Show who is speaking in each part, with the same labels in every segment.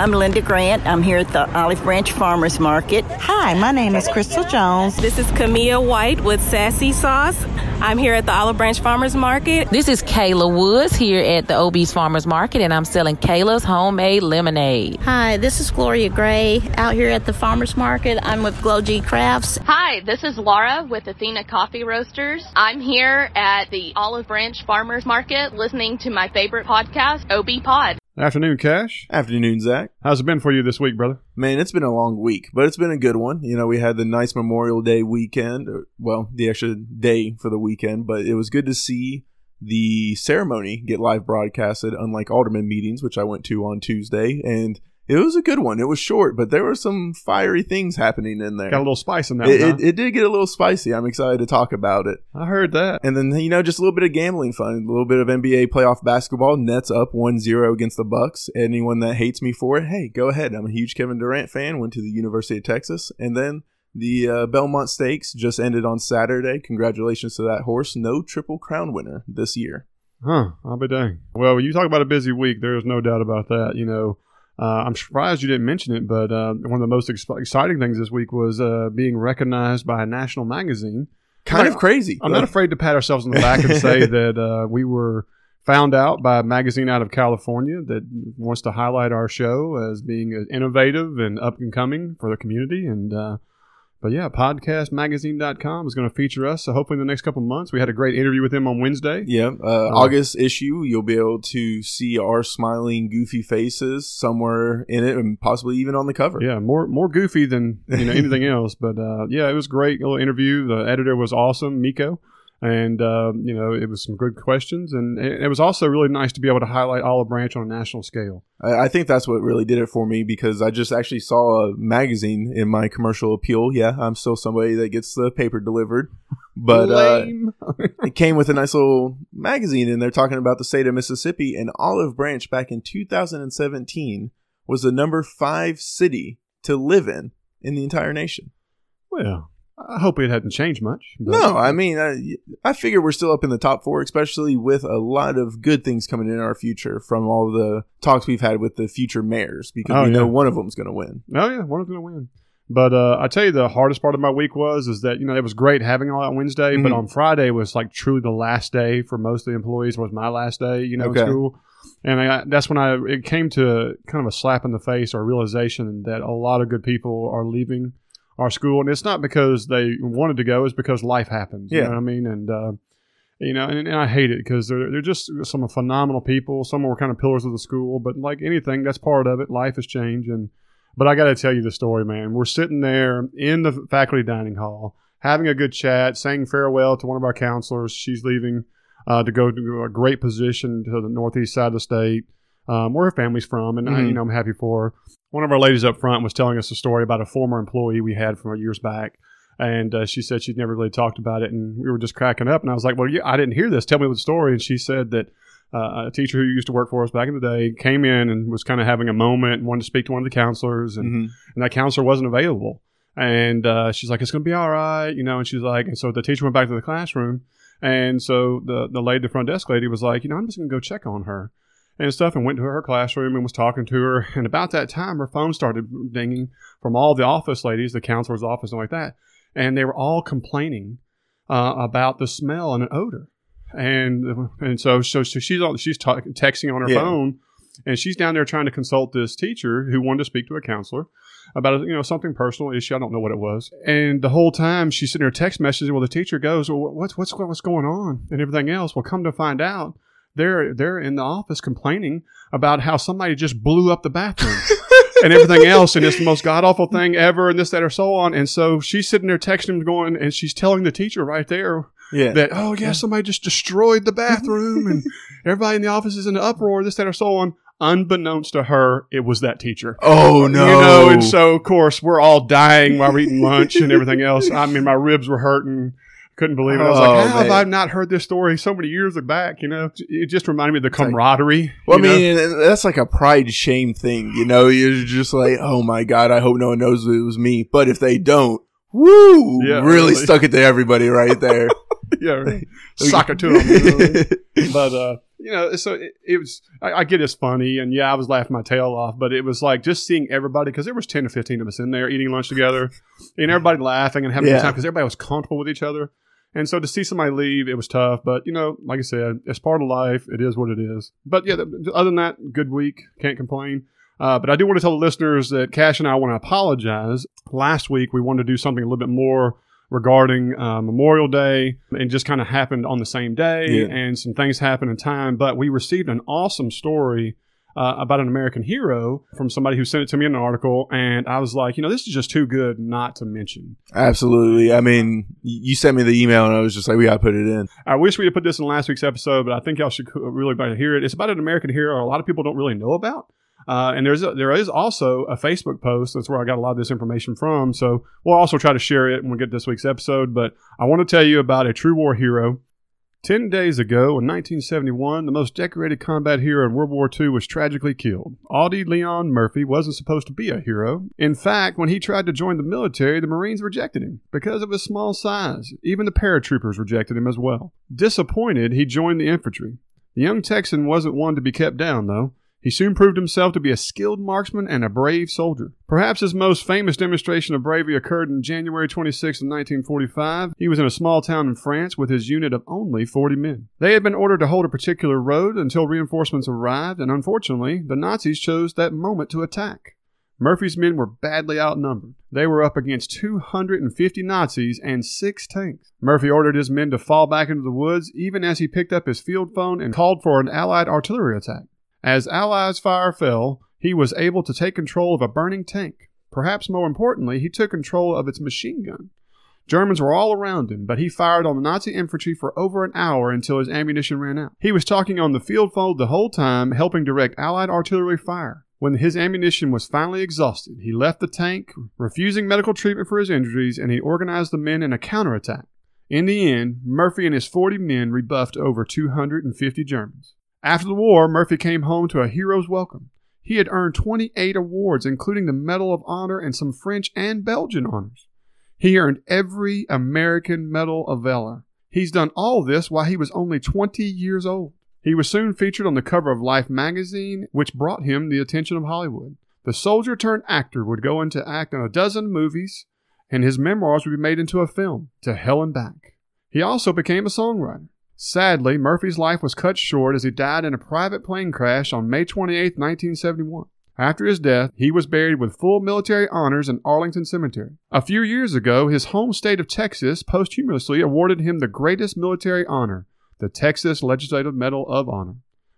Speaker 1: Hello, I'm Linda Grant. I'm here at the Olive Branch Farmers Market.
Speaker 2: Hi, my name is Crystal Jones.
Speaker 3: This is Camille White with Sassy Sauce. I'm here at the Olive Branch Farmers Market.
Speaker 4: This is Kayla Woods here at the OB's Farmers Market, and I'm selling Kayla's homemade lemonade.
Speaker 5: Hi, this is Gloria Gray out here at the Farmers Market. I'm with Glow G Crafts.
Speaker 6: Hi, this is Laura with Athena Coffee Roasters. I'm here at the Olive Branch Farmers Market listening to my favorite podcast, OB Pod.
Speaker 7: Afternoon, Cash.
Speaker 8: Afternoon, Zach.
Speaker 7: How's it been for you this week, brother?
Speaker 8: Man, it's been a long week, but it's been a good one. You know, we had the nice Memorial Day weekend. or- Well, the extra day for the weekend, but it was good to see the ceremony get live broadcasted, unlike Alderman meetings, which I went to on Tuesday. And it was a good one. It was short, but there were some fiery things happening in there.
Speaker 7: Got a little spice in that
Speaker 8: it,
Speaker 7: one.
Speaker 8: it, it did get a little spicy. I'm excited to talk about it.
Speaker 7: I heard that.
Speaker 8: And then, you know, just a little bit of gambling fun, a little bit of NBA playoff basketball. Nets up 1-0 against the Bucks. Anyone that hates me for it, hey, go ahead. I'm a huge Kevin Durant fan. Went to the University of Texas. And then the uh, Belmont Stakes just ended on Saturday. Congratulations to that horse. No Triple Crown winner this year.
Speaker 7: Huh. I'll be dang. Well, when you talk about a busy week, there's no doubt about that. You know, uh, I'm surprised you didn't mention it, but uh, one of the most ex- exciting things this week was uh, being recognized by a national magazine.
Speaker 8: Kind
Speaker 7: Right.
Speaker 8: of crazy.
Speaker 7: I'm not afraid to pat ourselves on the back and say that uh, we were found out by a magazine out of California that wants to highlight our show as being uh, innovative and up and coming for the community. And uh, but yeah, podcastmagazine.com is going to feature us. So hopefully in the next couple of months, we had a great interview with them on Wednesday.
Speaker 8: Yeah, uh, August issue, you'll be able to see our smiling, goofy faces somewhere in it, and possibly even on the cover.
Speaker 7: Yeah, more more goofy than you know anything else, but uh, yeah, it was a great little interview. The editor was awesome, Miko, and uh, you know it was some good questions, and it, was also really nice to be able to highlight Olive Branch on a national scale.
Speaker 8: I I think that's what really did it for me because I just actually saw a magazine in my commercial appeal. Yeah, I'm still somebody that gets the paper delivered, but uh, it came with a nice little magazine, and they're talking about the state of Mississippi. And Olive Branch back in 2017 was the number five city to live in in the entire nation.
Speaker 7: well, I hope it hadn't changed much. but-
Speaker 8: No, I mean, I, I figure we're still up in the top four, especially with a lot of good things coming in our future from all the talks we've had with the future mayors because
Speaker 7: Oh,
Speaker 8: we know one of them's going to win.
Speaker 7: Oh yeah, one of them's going to win. But uh, I tell you, the hardest part of my week was is that you know it was great having all that Wednesday, but
Speaker 8: Mhm.
Speaker 7: on Friday was like truly the last day for most of the employees. Was my last day, you know,
Speaker 8: Okay.
Speaker 7: school, and I, that's when I it came to kind of a slap in the face or realization that a lot of good people are leaving our school, and it's not because they wanted to go; it's because life happens. You
Speaker 8: Yeah.
Speaker 7: know what I mean? And uh, you know, and, and I hate it because they're they're just some phenomenal people. Some were kind of pillars of the school, but like anything, that's part of it. Life has changed, and but I got to tell you the story, man. We're sitting there in the faculty dining hall, having a good chat, saying farewell to one of our counselors. She's leaving uh, to go to a great position to the northeast side of the state, um, where her family's from, and I,
Speaker 8: Mhm.
Speaker 7: you know I'm happy for her. One of our ladies up front was telling us a story about a former employee we had from years back. And uh, she said she'd never really talked about it, and we were just cracking up. And I was like, "Well, yeah, I didn't hear this. Tell me the story." And she said that uh, a teacher who used to work for us back in the day came in and was kind of having a moment and wanted to speak to one of the counselors, and,
Speaker 8: Mhm.
Speaker 7: and that counselor wasn't available. And uh, she's like, "It's going to be all right," you know. And she's like, and so the teacher went back to the classroom, and so the the lady, the front desk lady, was like, "You know, I'm just going to go check on her." And stuff, and went to her classroom and was talking to her. And about that time, her phone started dinging from all the office ladies, the counselor's office, and like that. And they were all complaining uh, about the smell and an odor and and so so, so she's on she's ta- texting on her
Speaker 8: Yeah.
Speaker 7: phone, and she's down there trying to consult this teacher who wanted to speak to a counselor about you know something personal issue. I don't know what it was, and the whole time she's sitting there text messaging. Well, the teacher goes, "Well, what's what's what's going on?" and everything else. Well, come to find out. They're they're in the office complaining about how somebody just blew up the bathroom and everything else, and it's the most god awful thing ever, and this, that, or so on. And so she's sitting there texting him, going, and she's telling the teacher right there
Speaker 8: Yeah.
Speaker 7: that oh yeah somebody just destroyed the bathroom and everybody in the office is in an uproar this that or so on unbeknownst to her it was that teacher
Speaker 8: oh no!
Speaker 7: you know and so of course we're all dying while we're eating lunch and everything else i mean my ribs were hurting couldn't believe it i was
Speaker 8: Oh,
Speaker 7: like how have i not heard this story so many years back you know it just reminded me of the camaraderie
Speaker 8: Well, I
Speaker 7: you know?
Speaker 8: mean, that's like a pride shame thing, you know. You're just like, oh my god, I hope no one knows it was me. But if they don't, woo,
Speaker 7: Yeah,
Speaker 8: really,
Speaker 7: really.
Speaker 8: stuck it to everybody right there.
Speaker 7: yeah right. sock it to them but uh you know, so it, it was. I, I get it's funny, and yeah, I was laughing my tail off, but it was like just seeing everybody because there was ten to fifteen of us in there eating lunch together, and everybody laughing and having a
Speaker 8: Yeah.
Speaker 7: good time because everybody was comfortable with each other. And so to see somebody leave, it was tough. But you know, like I said, it's part of life. It is what it is. But yeah, other than that, good week. Can't complain. Uh, but I do want to tell the listeners that Cash and I want to apologize. Last week we wanted to do something a little bit more regarding uh, Memorial Day, and just kind of happened on the same day,
Speaker 8: Yeah.
Speaker 7: and some things happened in time. But we received an awesome story uh, about an American hero from somebody who sent it to me in an article, and I was like, you know, this is just too good not to mention.
Speaker 8: Absolutely. I mean, you sent me the email and I was just like, we got to put it in.
Speaker 7: I wish we had put this in last week's episode, but I think y'all should really better hear it. It's about an American hero a lot of people don't really know about. Uh, and there's a, there is also a Facebook post. That's where I got a lot of this information from. So we'll also try to share it when we get this week's episode. But I want to tell you about a true war hero. Ten days ago, in 1971, the most decorated combat hero in World War II was tragically killed. Audie Leon Murphy wasn't supposed to be a hero. In fact, when he tried to join the military, the Marines rejected him because of his small size. Even the paratroopers rejected him as well. Disappointed, he joined the infantry. The young Texan wasn't one to be kept down, though. He soon proved himself to be a skilled marksman and a brave soldier. Perhaps his most famous demonstration of bravery occurred in January 26, 1945. He was in a small town in France with his unit of only 40 men. They had been ordered to hold a particular road until reinforcements arrived, and unfortunately, the Nazis chose that moment to attack. Murphy's men were badly outnumbered. They were up against 250 Nazis and six tanks. Murphy ordered his men to fall back into the woods even as he picked up his field phone and called for an Allied artillery attack. As Allies' fire fell, he was able to take control of a burning tank. Perhaps more importantly, he took control of its machine gun. Germans were all around him, but he fired on the Nazi infantry for over an hour until his ammunition ran out. He was talking on the field phone the whole time, helping direct Allied artillery fire. When his ammunition was finally exhausted, he left the tank, refusing medical treatment for his injuries, and he organized the men in a counterattack. In the end, Murphy and his 40 men rebuffed over 250 Germans. After the war, Murphy came home to a hero's welcome. He had earned 28 awards, including the Medal of Honor and some French and Belgian honors. He earned every American Medal of Valor. He's done all this while he was only 20 years old. He was soon featured on the cover of Life magazine, which brought him the attention of Hollywood. The soldier turned actor would go on to act in a dozen movies, and his memoirs would be made into a film, To Hell and Back. He also became a songwriter. Sadly, Murphy's life was cut short as he died in a private plane crash on May 28, 1971. After his death, he was buried with full military honors in Arlington Cemetery. A few years ago, his home state of Texas posthumously awarded him the greatest military honor, the Texas Legislative Medal of Honor.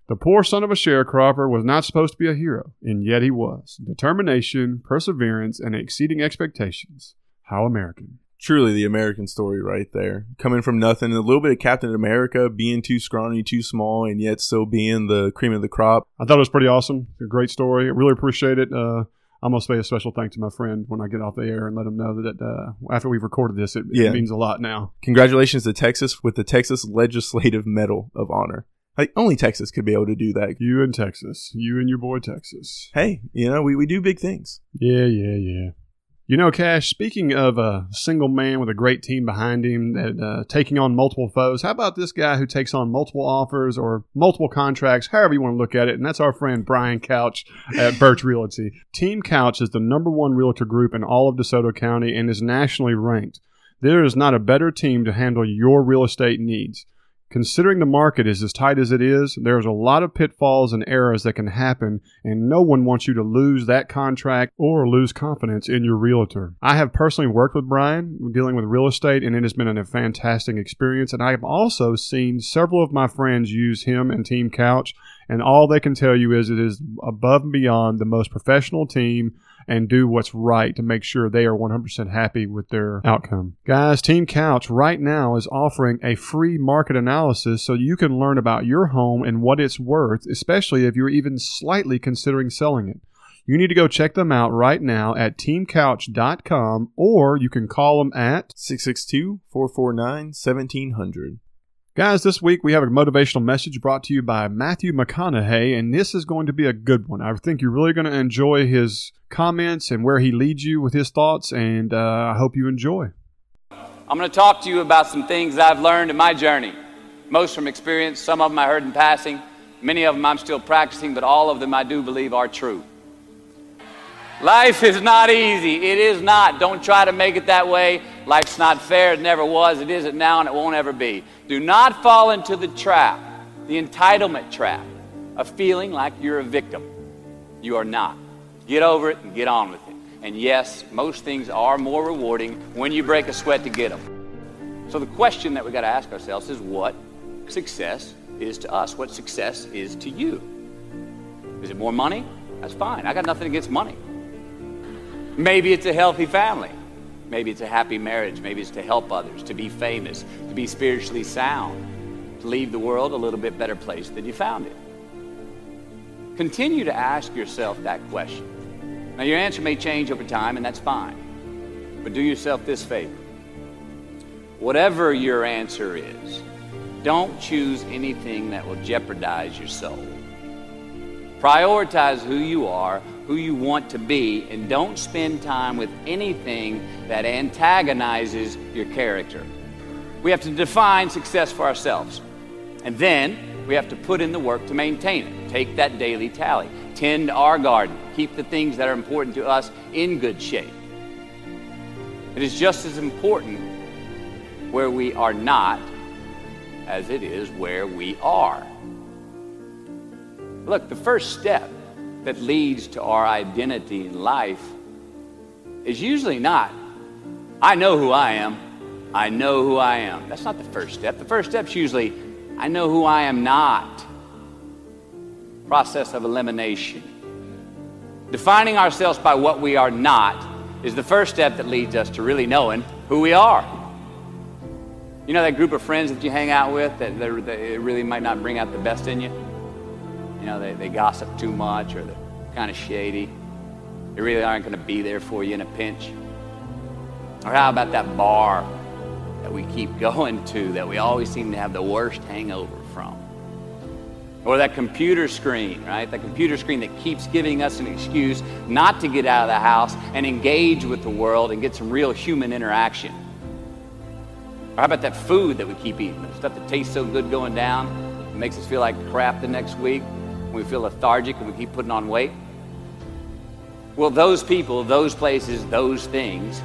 Speaker 7: The poor son of a sharecropper was not supposed to be a hero, and yet he was. Determination, perseverance, and exceeding expectations. How American.
Speaker 8: Truly the American story right there. Coming from nothing, a little bit of Captain America, being too scrawny, too small, and yet still being the cream of the crop.
Speaker 7: I thought it was pretty awesome. A great story. I really appreciate it. Uh, I'm gonna say a special thanks to my friend when I get off the air and let him know that uh, after we've recorded this, it,
Speaker 8: Yeah.
Speaker 7: it means a lot now.
Speaker 8: Congratulations to Texas with the Texas Legislative Medal of Honor. Like only Texas could be able to do that.
Speaker 7: You in Texas, you and your boy Texas.
Speaker 8: Hey, you know, we, we do big things.
Speaker 7: Yeah, yeah, yeah. You know, Cash. Speaking of a single man with a great team behind him that uh, taking on multiple foes, how about this guy who takes on multiple offers or multiple contracts, however you want to look at it? And that's our friend Brian Couch at Birch Realty. Team Couch is the number one realtor group in all of DeSoto County and is nationally ranked. There is not a better team to handle your real estate needs. Considering the market is as tight as it is, there's a lot of pitfalls and errors that can happen, and no one wants you to lose that contract or lose confidence in your realtor. I have personally worked with Brian dealing with real estate, and it has been a fantastic experience. And I have also seen several of my friends use him and Team Couch, and all they can tell you is it is above and beyond the most professional team and do what's right to make sure they are 100% happy with their outcome. Guys, Team Couch right now is offering a free market analysis so you can learn about your home and what it's worth, especially if you're even slightly considering selling it. You need to go check them out right now at teamcouch.com or you can call them at
Speaker 8: 662 449 1700.
Speaker 7: Guys, this week we have a motivational message brought to you by Matthew McConaughey, and this is going to be a good one. I think you're really going to enjoy his comments and where he leads you with his thoughts, and uh, I hope you enjoy.
Speaker 9: I'm going to talk to you about some things I've learned in my journey, most from experience, some of them I heard in passing. Many of them I'm still practicing, but all of them I do believe are true. Life is not easy. It is not. Don't try to make it that way. Life's not fair. It never was. It isn't now, and it won't ever be. Do not fall into the trap, the entitlement trap, of feeling like you're a victim. You are not. Get over it and get on with it. And yes, most things are more rewarding when you break a sweat to get them. So the question that we got to ask ourselves is what success is to us? What success is to you? Is it more money? That's fine. I got nothing against money. Maybe it's a healthy family. Maybe it's a happy marriage. Maybe it's to help others, to be famous, to be spiritually sound, to leave the world a little bit better place than you found it. Continue to ask yourself that question. Now, your answer may change over time, and that's fine. But do yourself this favor. Whatever your answer is, don't choose anything that will jeopardize your soul. Prioritize who you are, who you want to be, and don't spend time with anything that antagonizes your character. We have to define success for ourselves. And then we have to put in the work to maintain it. Take that daily tally. Tend our garden. Keep the things that are important to us in good shape. It is just as important where we are not as it is where we are. Look, the first step that leads to our identity in life is usually not, I know who I am. I know who I am. That's not the first step. The first step is usually, I know who I am not. Process of elimination. Defining ourselves by what we are not is the first step that leads us to really knowing who we are. You know that group of friends that you hang out with that, that really might not bring out the best in you? You know, they, they gossip too much or they're kind of shady. They really aren't going to be there for you in a pinch. Or how about that bar that we keep going to that we always seem to have the worst hangover from? Or that computer screen, right? That computer screen that keeps giving us an excuse not to get out of the house and engage with the world and get some real human interaction. Or how about that food that we keep eating? The stuff that tastes so good going down, makes us feel like crap the next week we feel lethargic and we keep putting on weight? Well, those people, those places, those things,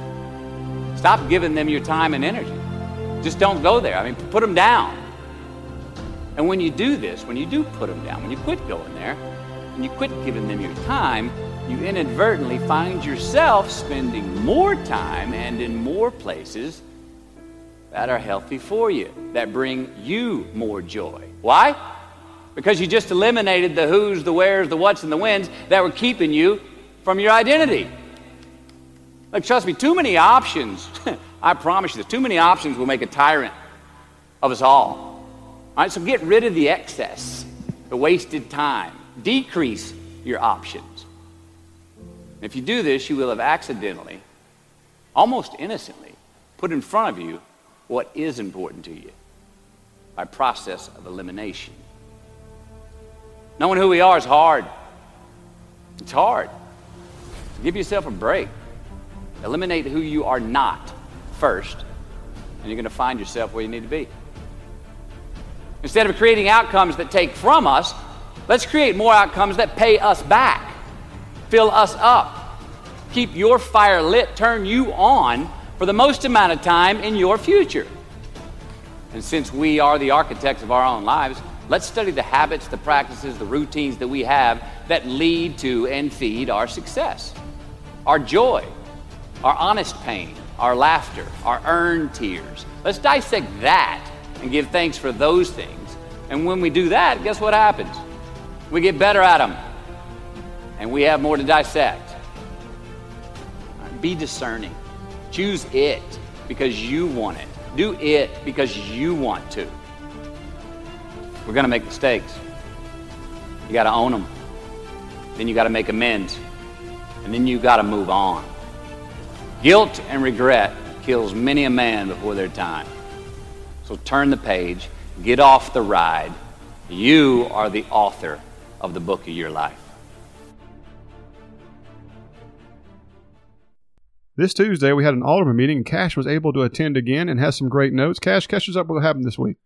Speaker 9: stop giving them your time and energy. Just don't go there. I mean, put them down. And when you do this, when you do put them down, when you quit going there, and you quit giving them your time, you inadvertently find yourself spending more time and in more places that are healthy for you, that bring you more joy. Why? Because you just eliminated the who's, the where's, the what's, and the when's that were keeping you from your identity. Like, trust me, too many options, I promise you this, too many options will make a tyrant of us all. All right, so get rid of the excess, the wasted time. Decrease your options. If you do this, you will have accidentally, almost innocently, put in front of you what is important to you by process of elimination. Knowing who we are is hard. It's hard. Give yourself a break. Eliminate who you are not first, and you're going to find yourself where you need to be. Instead of creating outcomes that take from us, let's create more outcomes that pay us back, fill us up, keep your fire lit, turn you on for the most amount of time in your future. And since we are the architects of our own lives, Let's study the habits, the practices, the routines that we have that lead to and feed our success, our joy, our honest pain, our laughter, our earned tears. Let's dissect that and give thanks for those things. And when we do that, guess what happens? We get better at them and we have more to dissect. Be discerning. Choose it because you want it. Do it because you want to. We're going to make mistakes. You got to own them. Then you got to make amends. And then you got to move on. Guilt and regret kills many a man before their time. So turn the page, get off the ride. You are the author of the book of your life.
Speaker 7: This Tuesday, we had an alderman meeting, and Cash was able to attend again and has some great notes. Cash, catch us up what happened this week.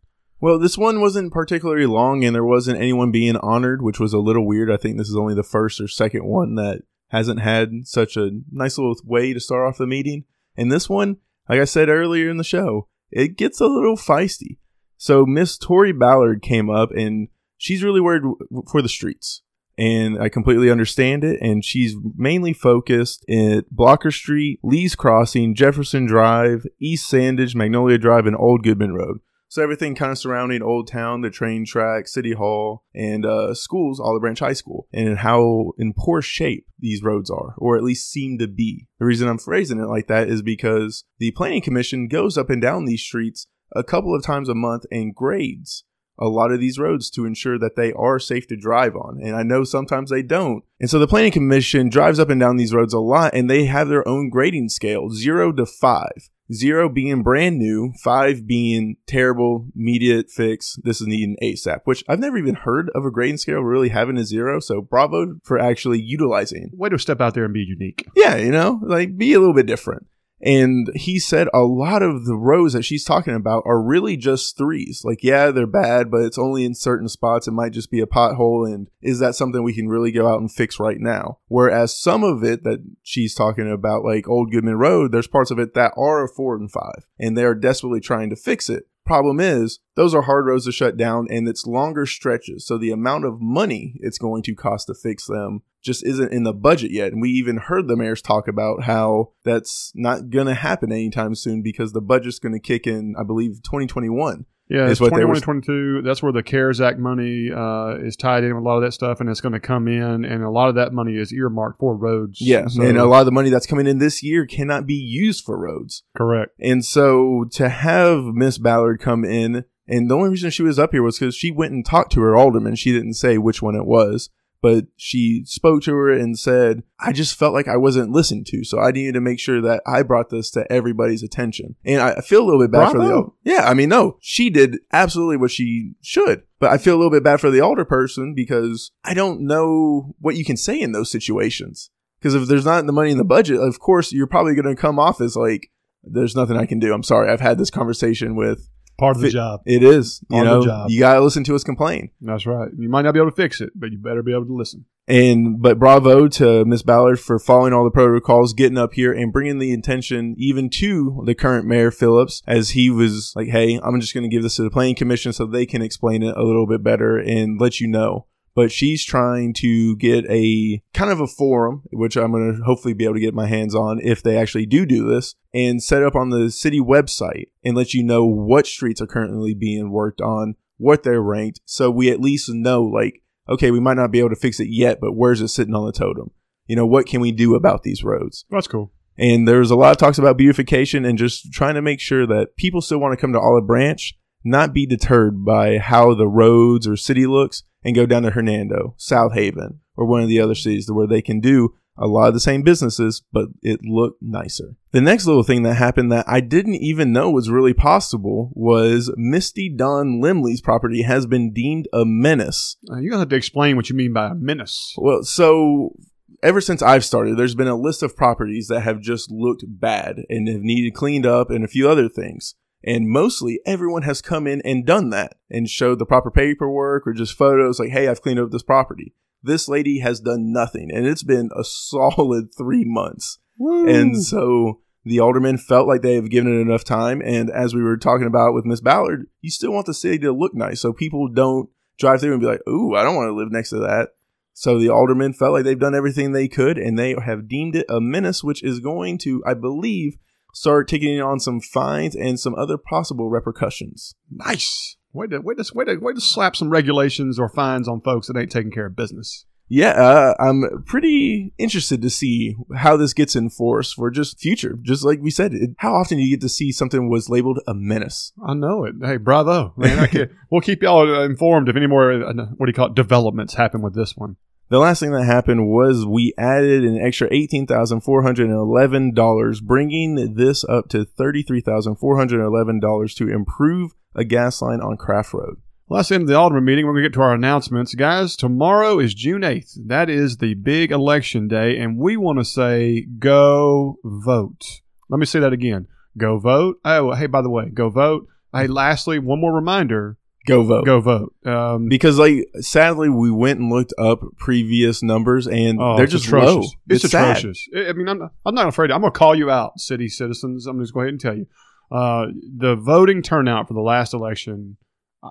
Speaker 8: Well, this one wasn't particularly long, and there wasn't anyone being honored, which was a little weird. I think this is only the first or second one that hasn't had such a nice little way to start off the meeting. And this one, like I said earlier in the show, it gets a little feisty. So Miss Tori Ballard came up, and she's really worried for the streets. And I completely understand it. And she's mainly focused at Blocker Street, Lee's Crossing, Jefferson Drive, East Sandage, Magnolia Drive, and Old Goodman Road. So everything kind of surrounding Old Town, the train track, City Hall, and uh, schools, Olive Branch High School, and how in poor shape these roads are, or at least seem to be. The reason I'm phrasing it like that is because the Planning Commission goes up and down these streets a couple of times a month and grades a lot of these roads to ensure that they are safe to drive on. And I know sometimes they don't. And so the Planning Commission drives up and down these roads a lot and they have their own grading scale, zero to five. Zero being brand new, five being terrible, immediate fix. This is needing ASAP, which I've never even heard of a grading scale really having a zero. So bravo for actually utilizing.
Speaker 7: Way to step out there and be unique.
Speaker 8: Yeah, you know, like be a little bit different. And he said a lot of the rows that she's talking about are really just threes. Like, yeah, they're bad, but it's only in certain spots. It might just be a pothole. And is that something we can really go out and fix right now? Whereas some of it that she's talking about, like Old Goodman Road, there's parts of it that are a four and five, and they're desperately trying to fix it. Problem is, those are hard roads to shut down and it's longer stretches. So the amount of money it's going to cost to fix them just isn't in the budget yet. And we even heard the mayors talk about how that's not going to happen anytime soon because the budget's going to kick in, I believe, 2021.
Speaker 7: Yeah,
Speaker 8: is
Speaker 7: it's
Speaker 8: what
Speaker 7: 21
Speaker 8: were-
Speaker 7: 22. That's where the CARES Act money uh, is tied in with a lot of that stuff, and it's going to come in, and a lot of that money is earmarked for roads.
Speaker 8: Yeah.
Speaker 7: So-
Speaker 8: and a lot of the money that's coming in this year cannot be used for roads.
Speaker 7: correct.
Speaker 8: And so to have Miss Ballard come in, and the only reason she was up here was because she went and talked to her alderman. She didn't say which one it was, but she spoke to her and said, I just felt like I wasn't listened to. So I needed to make sure that I brought this to everybody's attention. And I feel a little bit bad for the,
Speaker 7: Bravo.
Speaker 8: yeah, I mean, no, she did absolutely what she should. But I feel a little bit bad for the older person because I don't know what you can say in those situations. Because if there's not the money in the budget, of course, you're probably going to come off as like, there's nothing I can do. I'm sorry. I've had this conversation with.
Speaker 7: Part of the job.
Speaker 8: It is. You
Speaker 7: Part of
Speaker 8: know,
Speaker 7: the job.
Speaker 8: you got to listen to us complain.
Speaker 7: That's right. You might not be able to fix it, but you better be able to listen.
Speaker 8: And but bravo to Miss Ballard for following all the protocols, getting up here and bringing the attention even to the current mayor Phillips, as he was like, "Hey, I'm just going to give this to the planning commission so they can explain it a little bit better and let you know." But she's trying to get a kind of a forum, which I'm going to hopefully be able to get my hands on if they actually do do this, and set up on the city website and let you know what streets are currently being worked on, what they're ranked, so we at least know like okay, we might not be able to fix it yet, but where's it sitting on the totem? You know, what can we do about these roads?
Speaker 7: That's cool.
Speaker 8: And there's a lot of talks about beautification and just trying to make sure that people still want to come to Olive Branch, not be deterred by how the roads or city looks and go down to Hernando, South Haven, or one of the other cities where they can do a lot of the same businesses, but it looked nicer. The next little thing that happened that I didn't even know was really possible was Misty Don Limley's property has been deemed a menace
Speaker 7: Uh, you're going to have to explain what you mean by a menace.
Speaker 8: well, so ever since I've started, there's been a list of properties that have just looked bad and have needed cleaned up and a few other things. And mostly everyone has come in and done that and showed the proper paperwork or just photos like, hey, I've cleaned up this property. This lady has done nothing and it's been a solid three months. And so the aldermen felt like they have given it enough time. And as we were talking about with Miss Ballard, you still want the city to look nice so people don't drive through and be like, ooh, I don't want to live next to that. So the aldermen felt like they've done everything they could and they have deemed it a menace, which is going to, I believe, start taking on some fines and some other possible repercussions.
Speaker 7: Nice. Way to, way, to, way, to, way to slap some regulations or fines on folks that ain't taking care of business.
Speaker 8: Yeah, uh, I'm pretty interested to see how this gets enforced for just future. Just like we said, it, how often do you get to see something was labeled a menace?
Speaker 7: I know it. Hey, bravo. Man, we'll keep y'all informed if any more, uh, what do you call it, developments happen with this one.
Speaker 8: The last thing that happened was we added an extra $18,411, bringing this up to $33,411 to improve a gas line on Craft Road.
Speaker 7: Well, that's the end of the Alderman meeting. We're going to get to our announcements. Guys, tomorrow is June 8th. That is the big election day, and we want to say go vote. Let me say that again. Go vote. Oh, hey, by the way, go vote. Hey, lastly, one more reminder
Speaker 8: Go vote.
Speaker 7: Go vote. Um,
Speaker 8: Because like sadly we went and looked up previous numbers and
Speaker 7: oh,
Speaker 8: they're just
Speaker 7: atrocious.
Speaker 8: low.
Speaker 7: It's,
Speaker 8: sad.
Speaker 7: atrocious. I I mean, I'm not, I'm not afraid. I'm going to call you out, city citizens. I'm just going to go ahead and tell you. Uh, the voting turnout for the last election,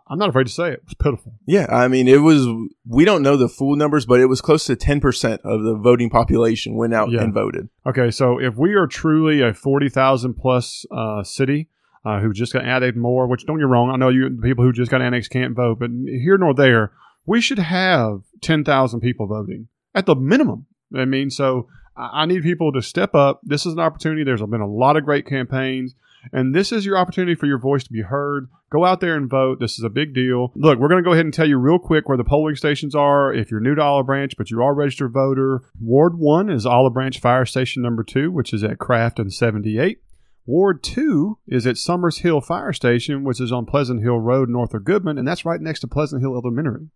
Speaker 7: I'm not afraid to say it, it was pitiful.
Speaker 8: Yeah, I mean it was we don't know the full numbers, but it was close to ten percent of the voting population went out
Speaker 7: Yeah.
Speaker 8: and voted.
Speaker 7: Okay, so if we are truly a 40,000 plus uh, city uh, who just got added more, which don't get wrong, I know you people who just got annexed can't vote, but here nor there, we should have 10,000 people voting at the minimum. I mean, so I I need people to step up. This is an opportunity. There's been a lot of great campaigns, and this is your opportunity for your voice to be heard. Go out there and vote. This is a big deal. Look, we're going to go ahead and tell you real quick where the polling stations are. If you're new to Olive Branch, but you are a registered voter, Ward 1 is Olive Branch Fire Station number 2, which is at Craft and 78. Ward 2 is at Summers Hill Fire Station, which is on Pleasant Hill Road north of Goodman, and that's right next to Pleasant Hill Elementary.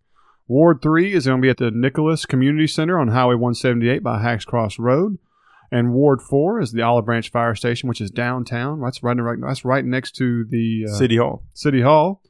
Speaker 7: Ward 3 is going to be at the Nicholas Community Center on Highway 178 by Hacks Cross Road. And Ward 4 is the Olive Branch Fire Station, which is downtown. That's right, right, that's right next to the uh,
Speaker 8: City Hall.
Speaker 7: City Hall.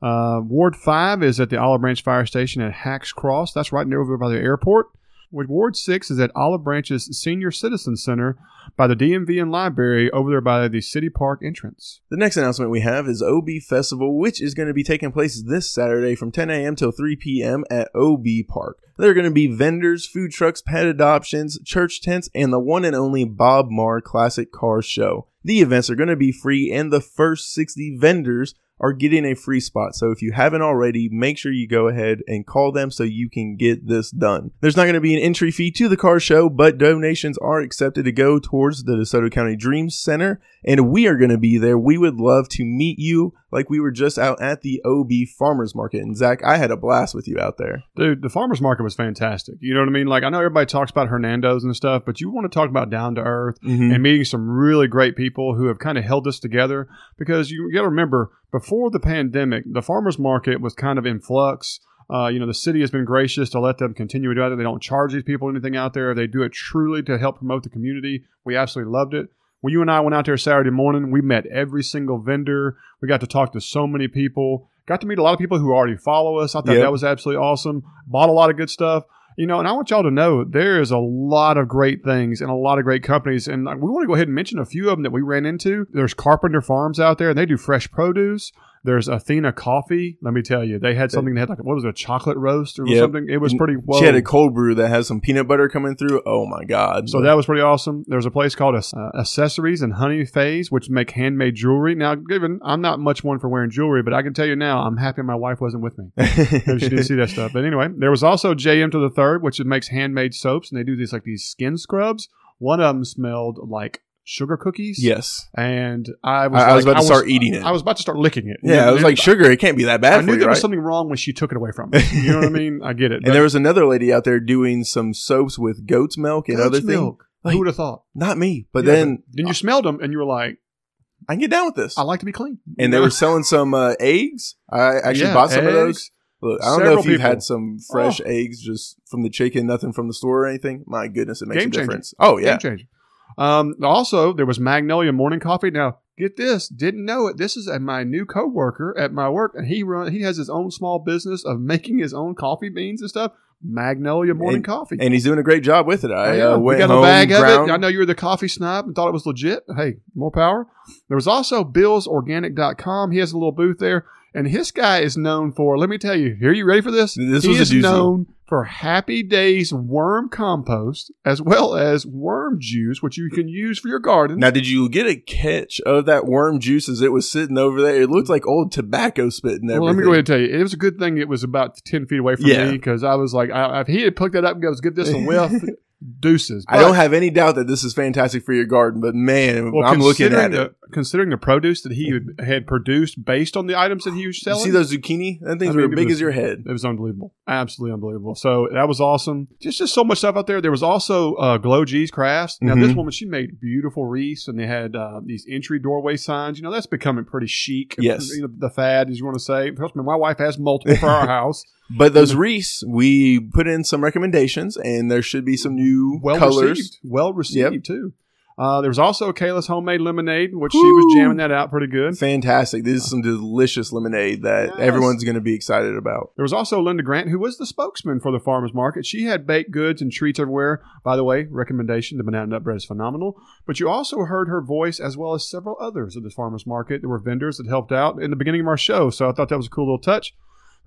Speaker 7: Uh, Ward 5 is at the Olive Branch Fire Station at Hacks Cross. That's right near over by the airport. Ward 6 is at Olive Branch's Senior Citizen Center by the DMV and library over there by the City Park entrance.
Speaker 8: The next announcement we have is OB Festival, which is going to be taking place this Saturday from 10 a.m. till 3 p.m. at OB Park. There are going to be vendors, food trucks, pet adoptions, church tents, and the one and only Bob Marr Classic Car Show. The events are going to be free, and the first 60 vendors are getting a free spot. So if you haven't already, make sure you go ahead and call them so you can get this done. There's not going to be an entry fee to the car show, but donations are accepted to go towards the DeSoto County Dreams Center, and we are going to be there. We would love to meet you like we were just out at the OB Farmers Market. And Zach, I had a blast with you out there.
Speaker 7: Dude, the farmer's market was fantastic. You know what I mean? Like, I know everybody talks about Hernando's and stuff, but you want to talk about down to earth
Speaker 8: Mhm.
Speaker 7: and meeting some really great people who have kind of held us together because you got to remember before the pandemic the farmers market was kind of in flux. Uh, you know the city has been gracious to let them continue to do it they don't charge these people anything out there. They do it truly to help promote the community. We absolutely loved it. When you and i went out there saturday morning we met every single vendor. We got to talk to so many people. Got to meet a lot of people who already follow us. I thought
Speaker 8: Yep.
Speaker 7: that was absolutely awesome. Bought a lot of good stuff you know, and I want y'all to know there is a lot of great things and a lot of great companies. And we want to go ahead and mention a few of them that we ran into. There's Carpenter Farms out there, and they do fresh produce. There's Athena Coffee. Let me tell you, they had something that had like, what was it, a chocolate roast or
Speaker 8: Yep.
Speaker 7: something? It was pretty well.
Speaker 8: She had a cold brew that has some peanut butter coming through. Oh my God.
Speaker 7: So that was pretty awesome. There's a place called uh, Accessories and Honey Phase, which make handmade jewelry. Now, given I'm not much one for wearing jewelry, but I can tell you now, I'm happy my wife wasn't with me. She didn't see that stuff. But anyway, there was also JM to the third, which makes handmade soaps, and they do these like these skin scrubs. One of them smelled like sugar cookies.
Speaker 8: yes.
Speaker 7: and I was
Speaker 8: I- I was about to start eating it.
Speaker 7: I was about to start licking it.
Speaker 8: Yeah, I was like, sugar, it can't be that bad
Speaker 7: I knew
Speaker 8: you,
Speaker 7: there
Speaker 8: right?
Speaker 7: was something wrong when she took it away from me. You know what I mean? I get it.
Speaker 8: and there was another lady out there doing some soaps with goat's milk and other things.
Speaker 7: milk.
Speaker 8: Like-
Speaker 7: Who would have thought?
Speaker 8: Not me, but
Speaker 7: Yeah,
Speaker 8: then
Speaker 7: then you smelled them and you were like,
Speaker 8: I can get down with this.
Speaker 7: I like to be clean.
Speaker 8: and they were selling some uh, eggs. I actually
Speaker 7: Yeah,
Speaker 8: bought some of those. Look, I don't know if you've
Speaker 7: people.
Speaker 8: had some fresh
Speaker 7: Oh.
Speaker 8: eggs just from the chicken, nothing from the store or anything. My goodness, it makes
Speaker 7: Game
Speaker 8: a
Speaker 7: changer.
Speaker 8: difference. Oh yeah.
Speaker 7: Um, also, there was Magnolia Morning Coffee. Now, get this, didn't know it. This is at my new coworker at my work, and he run he has his own small business of making his own coffee beans and stuff. Magnolia Morning
Speaker 8: And-
Speaker 7: Coffee.
Speaker 8: and he's doing a great job with it. I
Speaker 7: yeah.
Speaker 8: uh,
Speaker 7: we
Speaker 8: went
Speaker 7: got
Speaker 8: home,
Speaker 7: a bag of
Speaker 8: ground-
Speaker 7: it. I know you were the coffee snob and thought it was legit. Hey, more power. There was also BillsOrganic.com. He has a little booth there. And his guy is known for, let me tell you, Here, you ready for this?
Speaker 8: This
Speaker 7: he
Speaker 8: was a
Speaker 7: is known for Happy Days worm compost as well as worm juice, which you can use for your garden.
Speaker 8: Now, did you get a catch of that worm juice as it was sitting over there? It looked like old tobacco spit and everything.
Speaker 7: well, let me go ahead and tell you, it was a good thing it was about 10 feet away from
Speaker 8: Yeah.
Speaker 7: me because I was like, I, if he had picked that up and goes, get this a whiff, deuces.
Speaker 8: I don't have any doubt that this is fantastic for your garden, but man,
Speaker 7: Well,
Speaker 8: I'm looking at
Speaker 7: the,
Speaker 8: it.
Speaker 7: Considering the produce that he had- produced based on the items that he was
Speaker 8: You
Speaker 7: selling,
Speaker 8: see those zucchini? That things
Speaker 7: I
Speaker 8: were
Speaker 7: mean, it
Speaker 8: big
Speaker 7: was-
Speaker 8: as your head.
Speaker 7: It was unbelievable, absolutely unbelievable. So that was awesome. Just just so much stuff out there. There was also uh, Glow G's Crafts. Now this
Speaker 8: Mhm.
Speaker 7: woman she made beautiful wreaths, and they had uh, these entry doorway signs. You know that's becoming pretty chic.
Speaker 8: Yes.
Speaker 7: you know, the fad, as you want to say. Trust me, my wife has multiple for our house.
Speaker 8: But those wreaths, we put in some recommendations, and there should be some new
Speaker 7: Well
Speaker 8: colors.
Speaker 7: received, well received too. Uh, there was also Kayla's homemade lemonade, which she was jamming that out pretty good.
Speaker 8: Fantastic. This is some delicious lemonade that
Speaker 7: Yes.
Speaker 8: everyone's going to be excited about.
Speaker 7: There was also Linda Grant, who was the spokesman for the farmers market. She had baked goods and treats everywhere. By the way, recommendation: the banana nut bread is phenomenal. But you also heard her voice as well as several others at the farmers market. There were vendors that helped out in the beginning of our show, so I thought that was a cool little touch.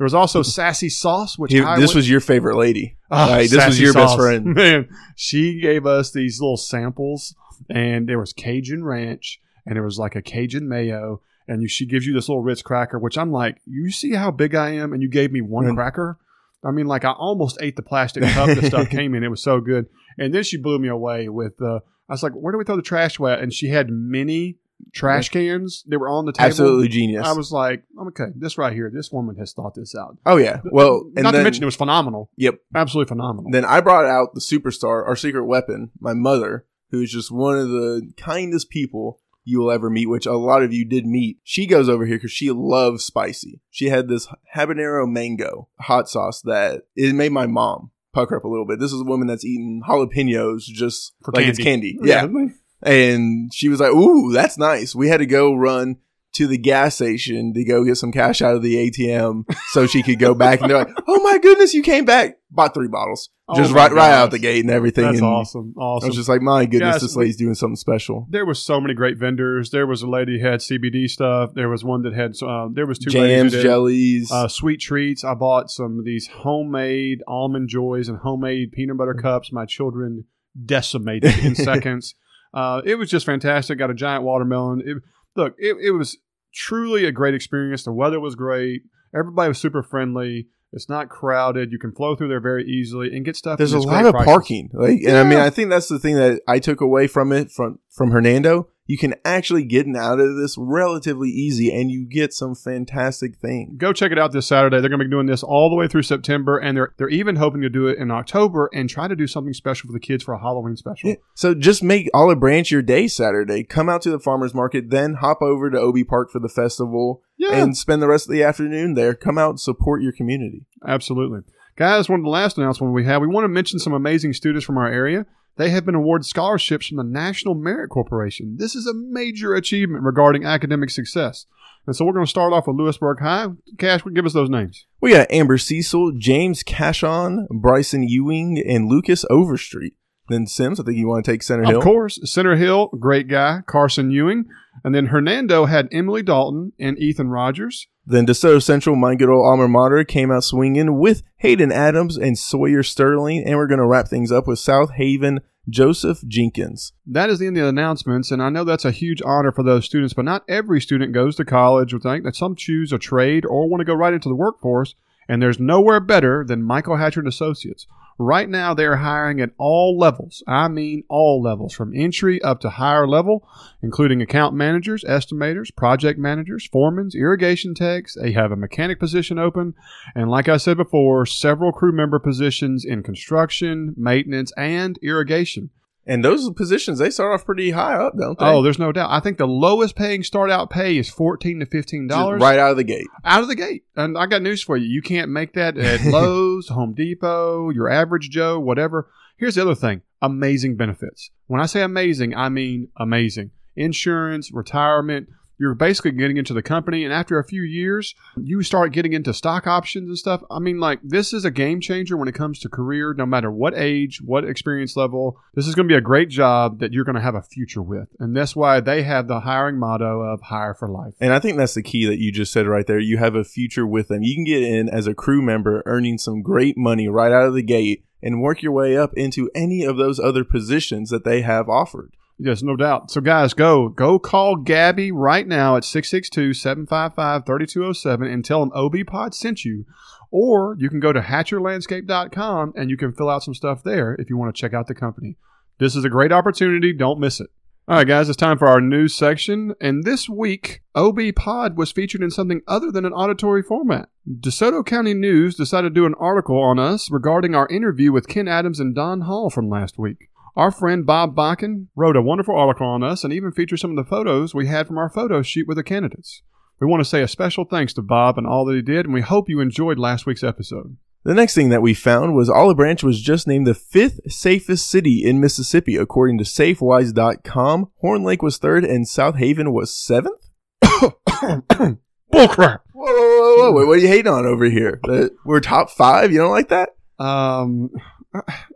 Speaker 7: There was also Sassy Sauce, which
Speaker 8: this
Speaker 7: went-
Speaker 8: was your favorite lady.
Speaker 7: Ah,
Speaker 8: Like, this was your best friend.
Speaker 7: Man, she gave us these little samples, and there was Cajun Ranch, and there was like a Cajun mayo, and you, she gives you this little Ritz cracker, which I'm like, you see how big I am, and you gave me one
Speaker 8: Mm.
Speaker 7: cracker. I mean, like I almost ate the plastic cup the stuff came in. It was so good, and then she blew me away with. Uh, I was like, "Where do we throw the trash away?" And she had mini trash cans that were on the table.
Speaker 8: Absolutely genius.
Speaker 7: I was like, "Okay, this right here, this woman has thought this out."
Speaker 8: oh yeah. Well, and
Speaker 7: not
Speaker 8: then,
Speaker 7: to mention it was phenomenal.
Speaker 8: Yep.
Speaker 7: Absolutely phenomenal.
Speaker 8: Then I brought out the superstar, our secret weapon, my mother, who's just one of the kindest people you will ever meet, which a lot of you did meet. She goes over here because she loves spicy. She had this habanero mango hot sauce that it made my mom pucker up a little bit. This is a woman that's eating jalapenos just
Speaker 7: For
Speaker 8: like it's
Speaker 7: candy.
Speaker 8: candy. Oh, yeah. And she was like, Ooh, that's nice. We had to go run to the gas station to go get some cash out of the ATM so she could go back. And they're like, Oh my goodness, you came back. Bought three bottles.
Speaker 7: Oh
Speaker 8: just right right out the gate and everything.
Speaker 7: That's
Speaker 8: and
Speaker 7: awesome.
Speaker 8: I was just like, My goodness,
Speaker 7: Guys,
Speaker 8: this lady's doing something special.
Speaker 7: there was so many great vendors. There was a lady who had CBD stuff. There was one that had. Uh, there was two
Speaker 8: Jams,
Speaker 7: ladies who did,
Speaker 8: jellies.
Speaker 7: uh, sweet treats. I bought some of these homemade almond joys and homemade peanut butter cups. My children decimated in seconds. Uh, it was just fantastic. Got a giant watermelon. It, look, it, it was truly a great experience. The weather was great. Everybody was super friendly. It's not crowded. You can flow through there very easily and get stuff.
Speaker 8: There's a lot of
Speaker 7: prices.
Speaker 8: parking. Like, and I mean, I think that's the thing that I took away from it from from Hernando. You can actually get out of this relatively easy, and you get some fantastic things.
Speaker 7: go check it out this Saturday. They're going to be doing this all the way through September, and they're they're even hoping to do it in October and try to do something special for the kids for a Halloween special.
Speaker 8: Yeah. So just make Olive Branch your day Saturday. Come out to the farmers market, then hop over to OB Park for the festival,
Speaker 7: Yeah.
Speaker 8: and spend the rest of the afternoon there. Come out and support your community.
Speaker 7: Absolutely, guys. One of the last announcements we have, we want to mention some amazing students from our area. They have been awarded scholarships from the National Merit Corporation. This is a major achievement regarding academic success. And so we're going to start off with Lewisburg High. Cash, give us those names.
Speaker 8: We got Amber Cecil, James Cashon, Bryson Ewing, and Lucas Overstreet. Then Sims, I think you want to take Center Hill.
Speaker 7: Of course, Center Hill, great guy, Carson Ewing. And then Hernando had Emily Dalton and Ethan Rogers.
Speaker 8: Then DeSoto Central, my good old alma mater, came out swinging with Hayden Adams and Sawyer Sterling. And we're going to wrap things up with South Haven, Joseph Jenkins.
Speaker 7: That is the end of the announcements, and I know that's a huge honor for those students, but not every student goes to college. We think that some choose a trade or want to go right into the workforce, and there's nowhere better than Michael Hatcher and Associates. Right now, they're hiring at all levels. I mean, all levels, from entry up to higher level, including account managers, estimators, project managers, foremans, irrigation techs. They have a mechanic position open, and like I said before, several crew member positions in construction, maintenance, and irrigation.
Speaker 8: And those positions, they start off pretty high up, don't they?
Speaker 7: Oh, there's no doubt. I think the lowest paying start out pay is fourteen to fifteen dollars
Speaker 8: right out of the gate.
Speaker 7: out of the gate. And I got news for you: you can't make that at Lowe's, Home Depot, your average Joe, whatever. Here's the other thing: amazing benefits. When I say amazing, I mean amazing. Insurance, retirement. You're basically getting into the company, and after a few years, you start getting into stock options and stuff. I mean, like, this is a game changer when it comes to career, no matter what age, what experience level. This is going to be a great job that you're going to have a future with. And that's why they have the hiring motto of hire for life.
Speaker 8: And I think that's the key that you just said right there. You have a future with them. You can get in as a crew member, earning some great money right out of the gate, and work your way up into any of those other positions that they have offered.
Speaker 7: Yes, no doubt. So, guys, go go call Gabby right now at 662-755-3207 and tell them OB Pod sent you. Or you can go to hatcherlandscape.com and you can fill out some stuff there if you want to check out the company. This is a great opportunity. Don't miss it. All right, guys, it's time for our news section. And this week, OB Pod was featured in something other than an auditory format. DeSoto County News decided to do an article on us regarding our interview with Ken Adams and Don Hall from last week. Our friend Bob Bakken wrote a wonderful article on us and even featured some of the photos we had from our photo shoot with the candidates. We want to say a special thanks to Bob and all that he did, and we hope you enjoyed last week's episode.
Speaker 8: The next thing that we found was Olive Branch was just named the fifth safest city in Mississippi, according to SafeWise.com. Horn Lake was third, and South Haven was seventh.
Speaker 7: Bullcrap.
Speaker 8: Whoa, whoa, whoa, whoa! Wait, what are you hating on over here? We're top five? You don't like that?
Speaker 7: Um,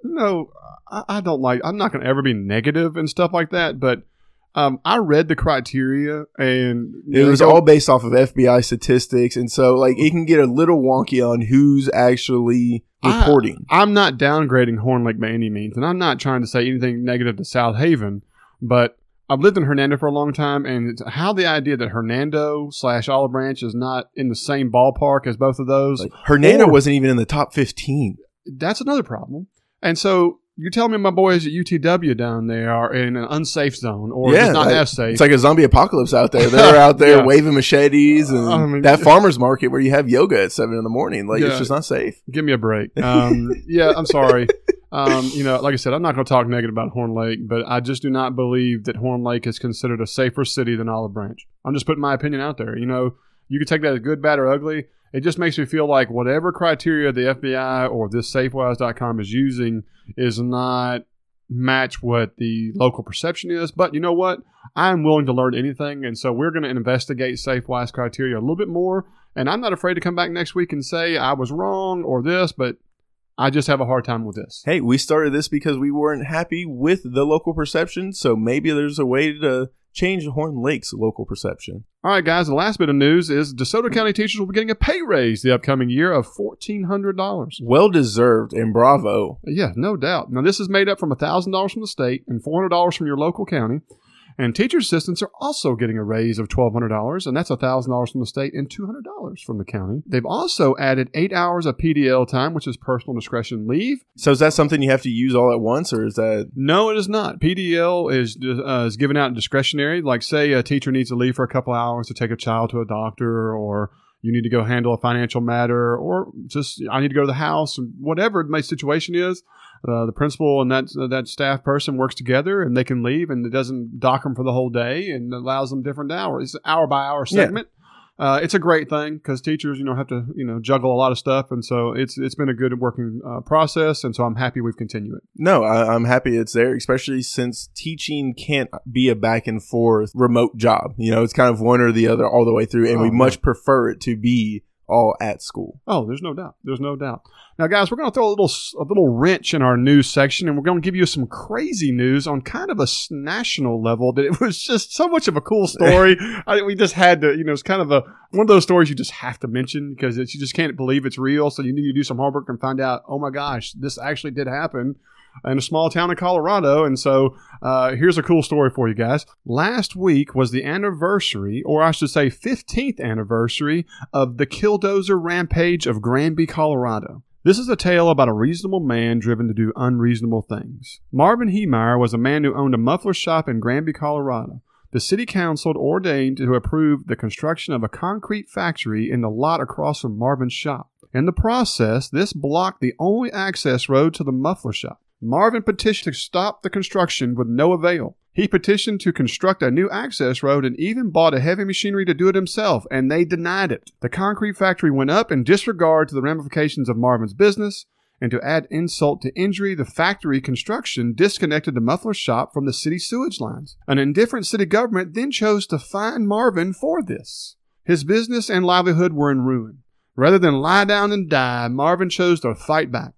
Speaker 7: no, I, I don't like. I'm not going to ever be negative and stuff like that. But um, I read the criteria, and
Speaker 8: It
Speaker 7: know,
Speaker 8: was all based off of FBI statistics, and so like it can get a little wonky on who's actually
Speaker 7: I-
Speaker 8: reporting.
Speaker 7: I'm not downgrading Horn Lake by any means, and I'm not trying to say anything negative to Southaven, but I've lived in Hernando for a long time, and it's how the idea that Hernando slash Olive Branch is not in the same ballpark as both of those,
Speaker 8: Like, Hernando
Speaker 7: Or-
Speaker 8: wasn't even in the top fifteen.
Speaker 7: that's another problem. And so you're telling me my boys at UTW down there are in an unsafe zone or just not
Speaker 8: like-
Speaker 7: safe.
Speaker 8: It's like a zombie apocalypse out there. They're out there
Speaker 7: Yeah.
Speaker 8: waving machetes and
Speaker 7: I mean-
Speaker 8: that farmer's market where you have yoga at seven in the morning. Like
Speaker 7: Yeah.
Speaker 8: it's just not safe.
Speaker 7: Give me a break. Um, yeah, I'm sorry. Um, you know, like I said, I'm not going to talk negative about Horn Lake, but I just do not believe that Horn Lake is considered a safer city than Olive Branch. I'm just putting my opinion out there. You know, you can take that as good, bad, or ugly. It just makes me feel like whatever criteria the FBI or this SafeWise.com is using is not match what the local perception is. But you know what? I'm willing to learn anything, and so we're going to investigate SafeWise criteria a little bit more. And I'm not afraid to come back next week and say I was wrong or this, but I just have a hard time with this.
Speaker 8: Hey, we started this because we weren't happy with the local perception, so maybe there's a way to change Horn Lake's local perception.
Speaker 7: All right, guys. The last bit of news is DeSoto County teachers will be getting a pay raise the upcoming year of fourteen hundred dollars.
Speaker 8: Well deserved and bravo.
Speaker 7: Yeah, no doubt. Now this is made up from thousand dollars from the state and four hundred dollars from your local county. And teacher assistants are also getting a raise of twelve hundred dollars, and that's thousand dollars from the state and two hundred dollars from the county. They've also added eight hours of PDL time, which is personal discretion leave.
Speaker 8: So is that something you have to use all at once, or is that
Speaker 7: No, it is not. PDL is uh, is given out discretionary. Like, say a teacher needs to leave for a couple hours to take a child to a doctor, or you need to go handle a financial matter, or just I need to go to the house, whatever my situation is. Uh, the principal and that that staff person works together, and they can leave, and it doesn't dock them for the whole day, and allows them different hours, It's hour by hour
Speaker 8: Yeah.
Speaker 7: segment. Uh, it's a great thing because teachers, you know, have to you know juggle a lot of stuff, and so it's it's been a good working uh, process, and so I'm happy we've continued it.
Speaker 8: No, I, I'm happy it's there, especially since teaching can't be a back and forth remote job. You know, it's kind of one or the other all the way through, and we
Speaker 7: Oh,
Speaker 8: much prefer it to be all at school.
Speaker 7: Oh, there's no doubt. There's no doubt. Now, guys, we're going to throw a little a little wrench in our news section, and we're going to give you some crazy news on kind of a national level. That it was just so much of a cool story. I, we just had to, you know, it's kind of a one of those stories you just have to mention because it's, you just can't believe it's real. So you need to do some homework and find out. Oh my gosh, this actually did happen in a small town in Colorado. And so uh, here's a cool story for you guys. Last week was the anniversary, or I should say, 15th anniversary of the Killdozer Rampage of Granby, Colorado. This is a tale about a reasonable man driven to do unreasonable things. Marvin Heemeyer was a man who owned a muffler shop in Granby, Colorado. The city council ordained to approve the construction of a concrete factory in the lot across from Marvin's shop. In the process, this blocked the only access road to the muffler shop. Marvin petitioned to stop the construction with no avail. He petitioned to construct a new access road and even bought a heavy machinery to do it himself, and they denied it. The concrete factory went up in disregard to the ramifications of Marvin's business, and to add insult to injury, the factory construction disconnected the muffler shop from the city sewage lines. An indifferent city government then chose to fine Marvin for this. His business and livelihood were in ruin. Rather than lie down and die, Marvin chose to fight back.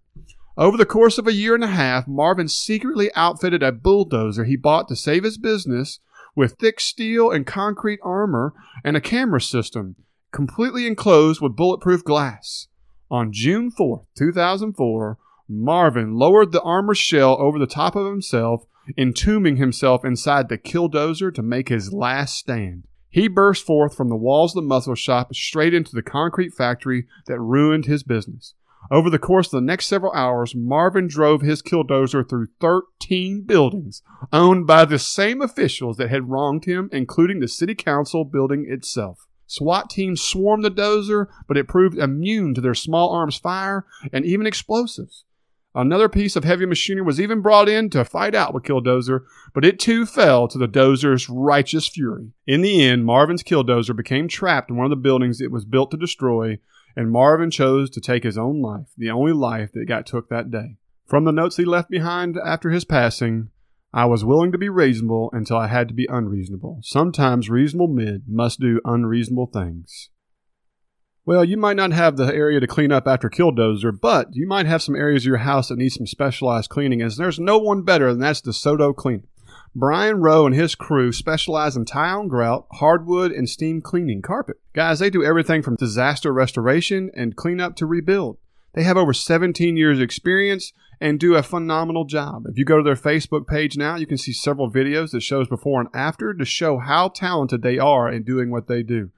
Speaker 7: Over the course of a year and a half, Marvin secretly outfitted a bulldozer he bought to save his business with thick steel and concrete armor and a camera system, completely enclosed with bulletproof glass. On June 4, 2004, Marvin lowered the armor shell over the top of himself, entombing himself inside the killdozer to make his last stand. He burst forth from the walls of the muffler shop straight into the concrete factory that ruined his business. Over the course of the next several hours, Marvin drove his killdozer through 13 buildings owned by the same officials that had wronged him, including the city council building itself. SWAT teams swarmed the dozer, but it proved immune to their small arms fire and even explosives. Another piece of heavy machinery was even brought in to fight out with Killdozer, but it too fell to the dozer's righteous fury. In the end, Marvin's Killdozer became trapped in one of the buildings it was built to destroy, and Marvin chose to take his own life, the only life that got took that day. From the notes he left behind after his passing, I was willing to be reasonable until I had to be unreasonable. Sometimes reasonable men must do unreasonable things. Well, you might not have the area to clean up after Killdozer, but you might have some areas of your house that need some specialized cleaning, as there's no one better than that's the DeSoto Cleaning. Brian Rowe and his crew specialize in tile and grout, hardwood, and steam cleaning carpet. Guys, they do everything from disaster restoration and cleanup to rebuild. They have over 17 years experience and do a phenomenal job. If you go to their Facebook page now, you can see several videos that shows before and after to show how talented they are in doing what they do.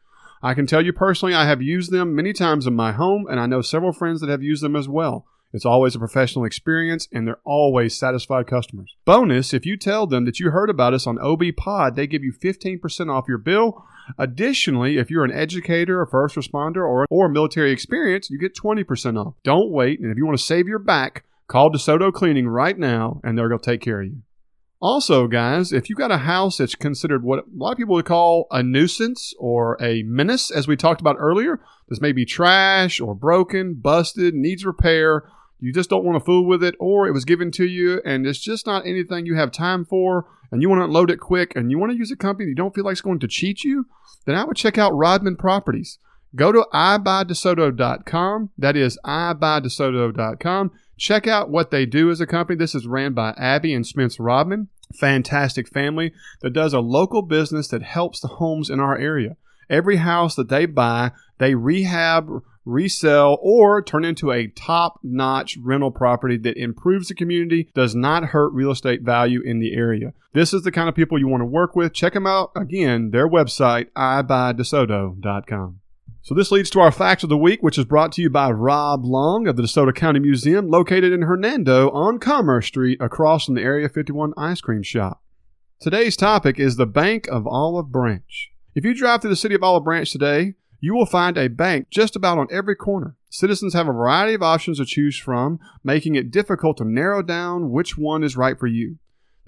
Speaker 7: I can tell you personally, I have used them many times in my home, and I know several friends that have used them as well. It's always a professional experience, and they're always satisfied customers. Bonus, if you tell them that you heard about us on OB Pod, they give you 15% off your bill. Additionally, if you're an educator, a first responder, or, or military experience, you get 20% off. Don't wait, and if you want to save your back, call DeSoto Cleaning right now, and they're going to take care of you. Also, guys, if you've got a house that's considered what a lot of people would call a nuisance or a menace, as we talked about earlier, this may be trash or broken, busted, needs repair, you just don't want to fool with it, or it was given to you and it's just not anything you have time for, and you want to unload it quick, and you want to use a company you don't feel like is going to cheat you, then I would check out Rodman Properties. Go to iBuyDeSoto.com. That is iBuyDeSoto.com. Check out what they do as a company. This is ran by Abby and Spence Rodman. Fantastic family that does a local business that helps the homes in our area. Every house that they buy, they rehab, resell, or turn into a top notch rental property that improves the community, does not hurt real estate value in the area. This is the kind of people you want to work with. Check them out again, their website, ibuydesoto.com. So this leads to our facts of the week, which is brought to you by Rob Long of the DeSoto County Museum, located in Hernando on Commerce Street, across from the Area 51 ice cream shop. Today's topic is the Bank of Olive Branch. If you drive through the city of Olive Branch today, you will find a bank just about on every corner. Citizens have a variety of options to choose from, making it difficult to narrow down which one is right for you.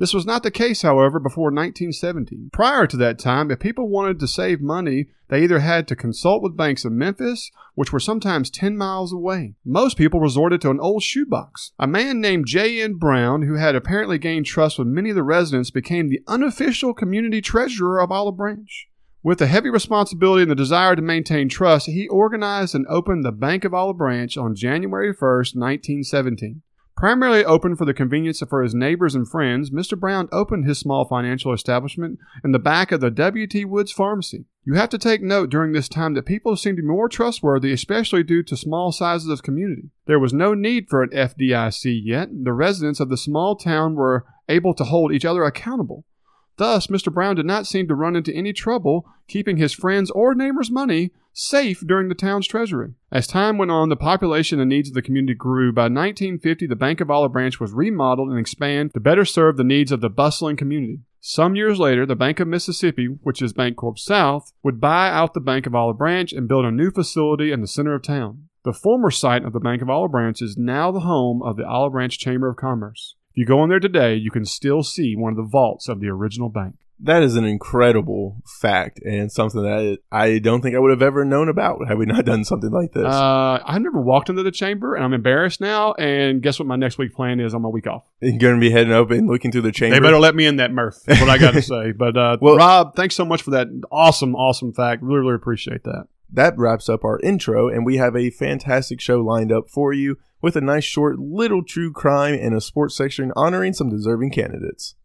Speaker 7: This was not the case, however, before 1970. Prior to that time, if people wanted to save money, they either had to consult with banks in Memphis, which were sometimes 10 miles away. Most people resorted to an old shoebox. A man named J.N. Brown, who had apparently gained trust with many of the residents, became the unofficial community treasurer of Olive Branch. With the heavy responsibility and the desire to maintain trust, he organized and opened the Bank of Olive Branch on January 1st, 1917. Primarily open for the convenience for his neighbors and friends, Mr. Brown opened his small financial establishment in the back of the W.T. Woods Pharmacy. You have to take note during this time that people seemed more trustworthy, especially due to small sizes of community. There was no need for an FDIC yet. The residents of the small town were able to hold each other accountable. Thus, Mr. Brown did not seem to run into any trouble keeping his friends' or neighbors' money safe during the town's treasury. As time went on, the population and needs of the community grew. By 1950, the Bank of Olive Branch was remodeled and expanded to better serve the needs of the bustling community. Some years later, the Bank of Mississippi, which is BancorpSouth, would buy out the Bank of Olive Branch and build a new facility in the center of town. The former site of the Bank of Olive Branch is now the home of the Olive Branch Chamber of Commerce. If you go in there today, you can still see one of the vaults of the original bank.
Speaker 8: That is an incredible fact and something that I don't think I would have ever known about had we not done something like this.
Speaker 7: Uh, I've never walked into the chamber, and I'm embarrassed now. And guess what? My next week plan is on my week off.
Speaker 8: You're going to be heading up and looking through the chamber.
Speaker 7: They better let me in that Murph. That's what I got to say. But uh, well, Rob, thanks so much for that awesome, awesome fact. Really, really appreciate that.
Speaker 8: That wraps up our intro, and we have a fantastic show lined up for you with a nice short little true crime and a sports section honoring some deserving candidates.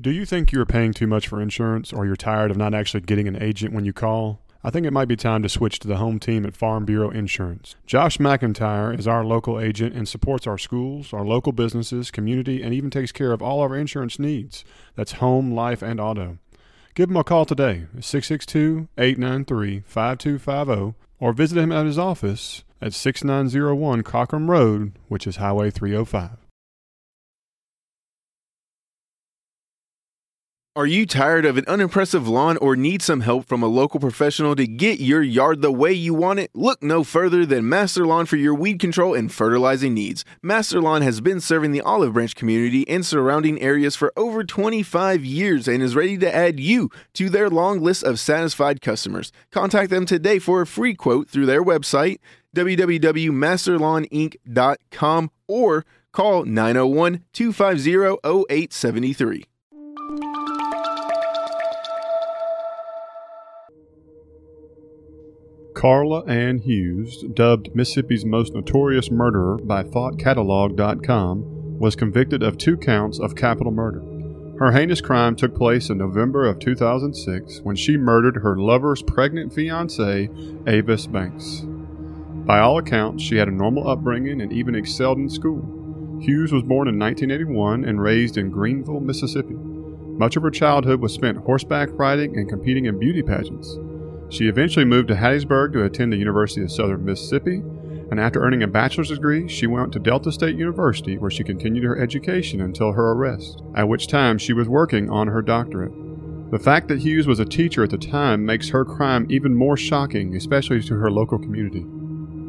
Speaker 7: Do you think you're paying too much for insurance or you're tired of not actually getting an agent when you call? I think it might be time to switch to the home team at Farm Bureau Insurance. Josh McIntyre is our local agent and supports our schools, our local businesses, community, and even takes care of all our insurance needs. That's home, life, and auto. Give him a call today, at 662 893 5250, or visit him at his office at 6901 Cochran Road, which is Highway 305.
Speaker 8: Are you tired of an unimpressive lawn or need some help from a local professional to get your yard the way you want it? Look no further than Master Lawn for your weed control and fertilizing needs. Master Lawn has been serving the Olive Branch community and surrounding areas for over 25 years and is ready to add you to their long list of satisfied customers. Contact them today for a free quote through their website, www.masterlawninc.com, or call 901 250 0873.
Speaker 7: Carla Ann Hughes, dubbed Mississippi's most notorious murderer by ThoughtCatalog.com, was convicted of two counts of capital murder. Her heinous crime took place in November of 2006 when she murdered her lover's pregnant fiance, Avis Banks. By all accounts, she had a normal upbringing and even excelled in school. Hughes was born in 1981 and raised in Greenville, Mississippi. Much of her childhood was spent horseback riding and competing in beauty pageants. She eventually moved to Hattiesburg to attend the University of Southern Mississippi, and after earning a bachelor's degree, she went to Delta State University where she continued her education until her arrest, at which time she was working on her doctorate. The fact that Hughes was a teacher at the time makes her crime even more shocking, especially to her local community.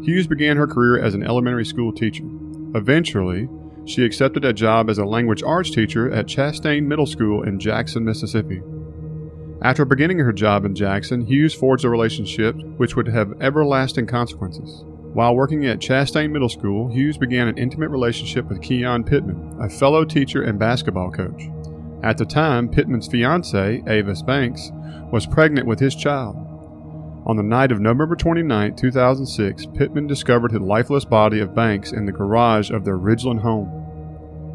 Speaker 7: Hughes began her career as an elementary school teacher. Eventually, she accepted a job as a language arts teacher at Chastain Middle School in Jackson, Mississippi. After beginning her job in Jackson, Hughes forged a relationship which would have everlasting consequences. While working at Chastain Middle School, Hughes began an intimate relationship with Keon Pittman, a fellow teacher and basketball coach. At the time, Pittman's fiancee, Avis Banks, was pregnant with his child. On the night of November 29, 2006, Pittman discovered the lifeless body of Banks in the garage of their Ridgeland home.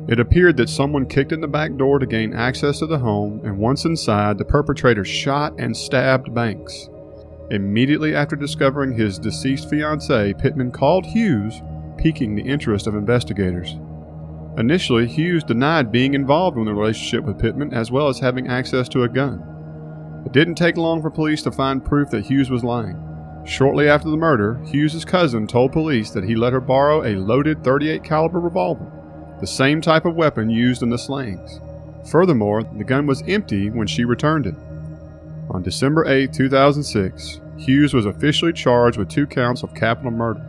Speaker 7: It appeared that someone kicked in the back door to gain access to the home, and once inside, the perpetrator shot and stabbed Banks. Immediately after discovering his deceased fiancee, Pittman called Hughes, piquing the interest of investigators. Initially, Hughes denied being involved in the relationship with Pittman as well as having access to a gun. It didn't take long for police to find proof that Hughes was lying. Shortly after the murder, Hughes's cousin told police that he let her borrow a loaded 38 caliber revolver the same type of weapon used in the slayings. Furthermore, the gun was empty when she returned it. On December 8, 2006, Hughes was officially charged with two counts of capital murder.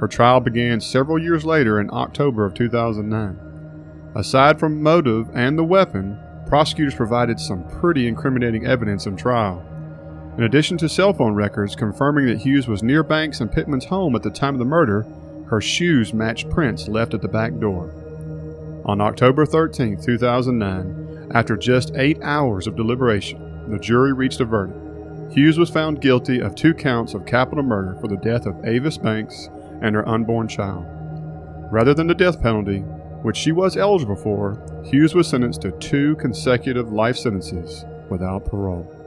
Speaker 7: Her trial began several years later in October of 2009. Aside from motive and the weapon, prosecutors provided some pretty incriminating evidence in trial. In addition to cell phone records confirming that Hughes was near Banks and Pittman's home at the time of the murder, her shoes matched prints left at the back door. On October 13, 2009, after just eight hours of deliberation, the jury reached a verdict. Hughes was found guilty of two counts of capital murder for the death of Avis Banks and her unborn child. Rather than the death penalty, which she was eligible for, Hughes was sentenced to two consecutive life sentences without parole.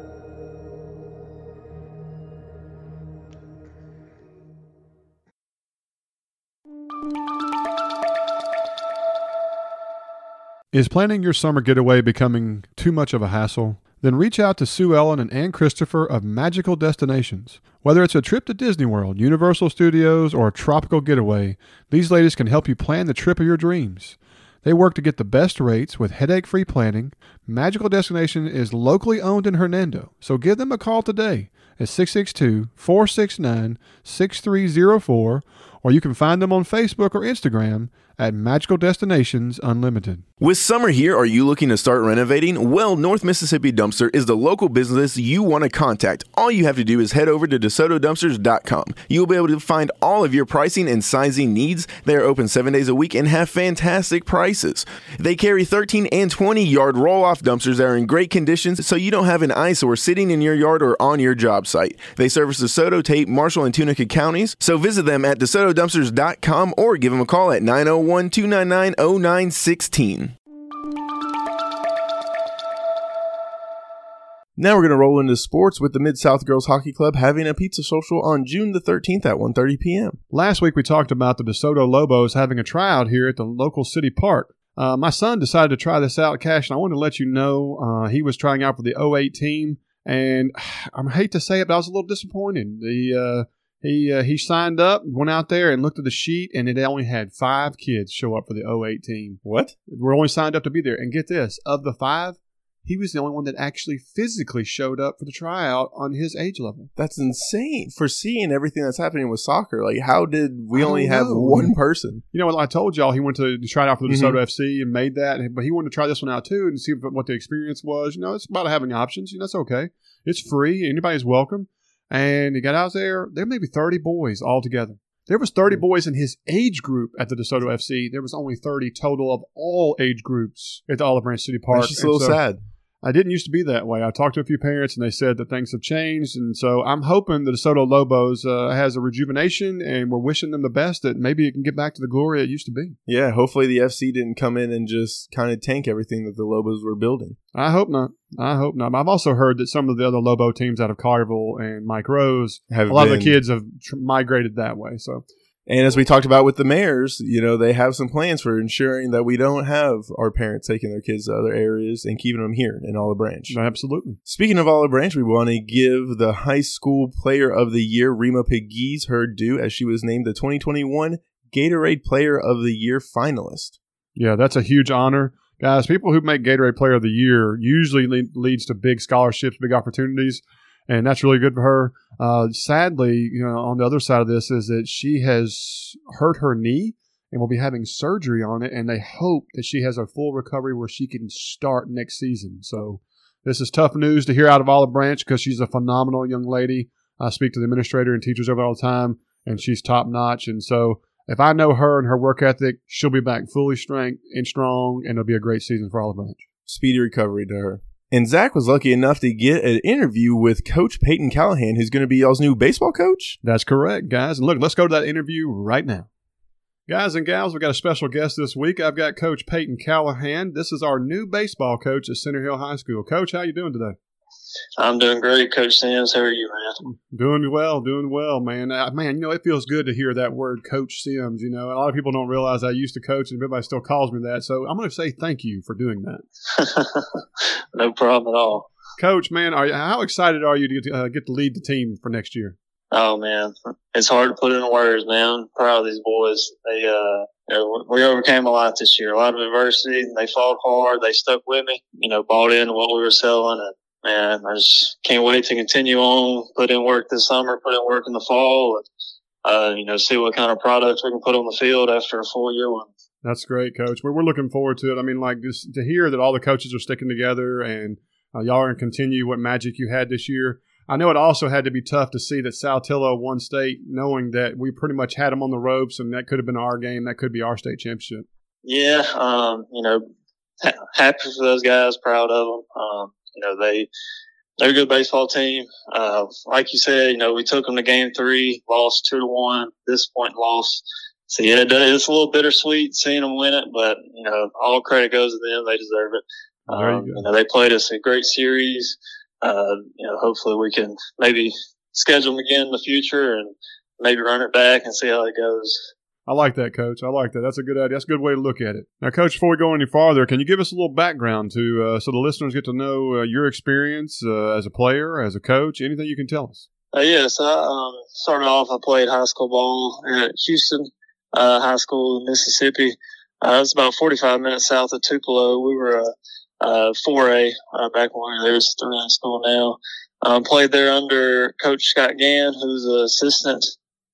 Speaker 7: Is planning your summer getaway becoming too much of a hassle? Then reach out to Sue Ellen and Ann Christopher of Magical Destinations. Whether it's a trip to Disney World, Universal Studios, or a tropical getaway, these ladies can help you plan the trip of your dreams. They work to get the best rates with headache free planning. Magical Destination is locally owned in Hernando, so give them a call today at 662 469 6304 or you can find them on Facebook or Instagram at Magical Destinations Unlimited.
Speaker 8: With summer here, are you looking to start renovating? Well, North Mississippi Dumpster is the local business you want to contact. All you have to do is head over to DeSotoDumpsters.com. You'll be able to find all of your pricing and sizing needs. They are open seven days a week and have fantastic prices. They carry 13 and 20 yard roll off dumpsters that are in great conditions so you don't have an eyesore sitting in your yard or on your job site. They service DeSoto, Tate, Marshall, and Tunica counties, so visit them at DeSotoDumpsters.com or give them a call at 901 299 0916. Now we're going to roll into sports with the Mid South Girls Hockey Club having a pizza social on June the 13th at 1:30 p.m.
Speaker 7: Last week we talked about the DeSoto Lobos having a tryout here at the local city park. Uh, my son decided to try this out, Cash, and I wanted to let you know uh, he was trying out for the 08 team, and I hate to say it, but I was a little disappointed. The uh, he uh, he signed up, went out there and looked at the sheet, and it only had five kids show up for the 08 team.
Speaker 8: What?
Speaker 7: We're only signed up to be there. And get this: of the five, he was the only one that actually physically showed up for the tryout on his age level.
Speaker 8: That's insane for seeing everything that's happening with soccer. Like, how did we
Speaker 7: I
Speaker 8: only have
Speaker 7: know.
Speaker 8: one person?
Speaker 7: You know, I told y'all he went to try it out for the
Speaker 8: Mhm.
Speaker 7: FC and made that, but he wanted to try this one out too and see what the experience was. You know, it's about having options. You know, that's okay. It's free. Anybody's welcome. And he got out there. There may be 30 boys all together. There was 30 hmm. boys in his age group at the DeSoto FC. There was only 30 total of all age groups at the Olive Branch City Park.
Speaker 8: It's just a little
Speaker 7: so-
Speaker 8: sad.
Speaker 7: I didn't used to be that way. I talked to a few parents, and they said that things have changed. And so I'm hoping the DeSoto Lobos uh, has a rejuvenation, and we're wishing them the best that maybe it can get back to the glory it used to be.
Speaker 8: Yeah, hopefully the FC didn't come in and just kind of tank everything that the Lobos were building.
Speaker 7: I hope not. I hope not. I've also heard that some of the other Lobo teams out of Carville and Mike Rose,
Speaker 8: Have
Speaker 7: a lot of the kids have tr- migrated that way. So
Speaker 8: And as we talked about with the mayors, you know, they have some plans for ensuring that we don't have our parents taking their kids to other areas and keeping them here in Olive Branch.
Speaker 7: absolutely.
Speaker 8: Speaking of Olive Branch, we want to give the high school player of the year, Rima Pegues, her due as she was named the 2021 Gatorade Player of the Year finalist.
Speaker 7: Yeah, that's a huge honor. Guys, people who make Gatorade Player of the Year usually le- leads to big scholarships, big opportunities, and that's really good for her. Uh, sadly, you know, on the other side of this is that she has hurt her knee and will be having surgery on it, and they hope that she has a full recovery where she can start next season. So this is tough news to hear out of Olive Branch because she's a phenomenal young lady. I speak to the administrator and teachers over all the time, and she's top notch. And so if I know her and her work ethic, she'll be back fully strength and strong, and it'll be a great season for Olive Branch.
Speaker 8: Speedy recovery to her. And Zach was lucky enough to get an interview with Coach Peyton Callahan, who's going to be y'all's new baseball coach.
Speaker 7: That's correct, guys. And look, let's go to that interview right now. Guys and gals, we've got a special guest this week. I've got Coach Peyton Callahan. This is our new baseball coach at Center Hill High School. Coach, how you doing today?
Speaker 10: I'm doing great, Coach Sims. How are you, man?
Speaker 7: Doing well, doing well, man. Uh, man, you know, it feels good to hear that word, Coach Sims. You know, a lot of people don't realize I used to coach, and everybody still calls me that. So I'm going to say thank you for doing that.
Speaker 10: no problem at all.
Speaker 7: Coach, man, are you, how excited are you to get, to, uh, get to lead the team for next year?
Speaker 10: Oh man, it's hard to put into words, man. I'm proud of these boys. They, uh, we overcame a lot this year, a lot of adversity. They fought hard. They stuck with me. You know, bought into what we were selling, and man, I just can't wait to continue on. Put in work this summer. Put in work in the fall. And, uh, you know, see what kind of products we can put on the field after a full year one.
Speaker 7: That's great, Coach. We're, we're looking forward to it. I mean, like just to hear that all the coaches are sticking together and uh, y'all are going to continue what magic you had this year. I know it also had to be tough to see that Saltillo won state, knowing that we pretty much had them on the ropes, and that could have been our game. That could be our state championship.
Speaker 10: Yeah, um, you know, ha- happy for those guys, proud of them. Um, you know, they they're a good baseball team. Uh, like you said, you know, we took them to game three, lost two to one. This point, lost. So yeah, it does- it's a little bittersweet seeing them win it, but you know, all credit goes to them. They deserve it.
Speaker 7: There you
Speaker 10: Um, you know, they played us a great series. Uh, you know, hopefully we can maybe schedule them again in the future and maybe run it back and see how it goes.
Speaker 7: I like that, Coach. I like that. That's a good idea. That's a good way to look at it. Now, Coach, before we go any farther, can you give us a little background to uh, so the listeners get to know uh, your experience uh, as a player, as a coach, anything you can tell us?
Speaker 10: Uh, yeah, so I um, started off, I played high school ball at Houston uh, High School in Mississippi. Uh, it's about 45 minutes south of Tupelo. We were a uh, 4A uh, back when there. It's 3A school now. Um, played there under Coach Scott Gann, who's an assistant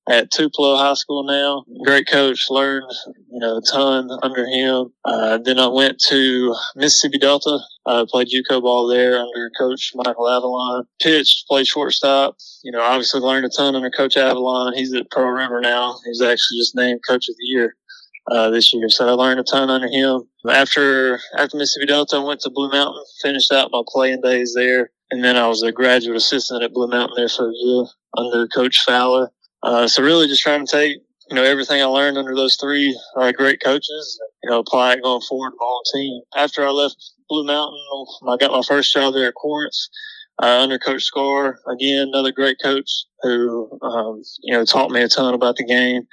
Speaker 10: at Tupelo High School now. Great coach, learned, you know, a ton under him. Uh, then I went to Mississippi Delta, uh, played JUCO ball there under Coach Michael Avalon. Pitched, played shortstop. You know, obviously learned a ton under Coach Avalon. He's at Pearl River now. He's actually just named Coach of the Year. Uh, this year, so I learned a ton under him. After after Mississippi Delta, I went to Blue Mountain, finished out my playing days there, and then I was a graduate assistant at Blue Mountain there for a year under Coach Fowler. Uh, so really just trying to take, you know, everything I learned under those three uh, great coaches, you know, apply it going forward to my own team. After I left Blue Mountain, I got my first job there at Corinth, uh, under Coach Scar. Again, another great coach who, um, you know, taught me a ton about the game.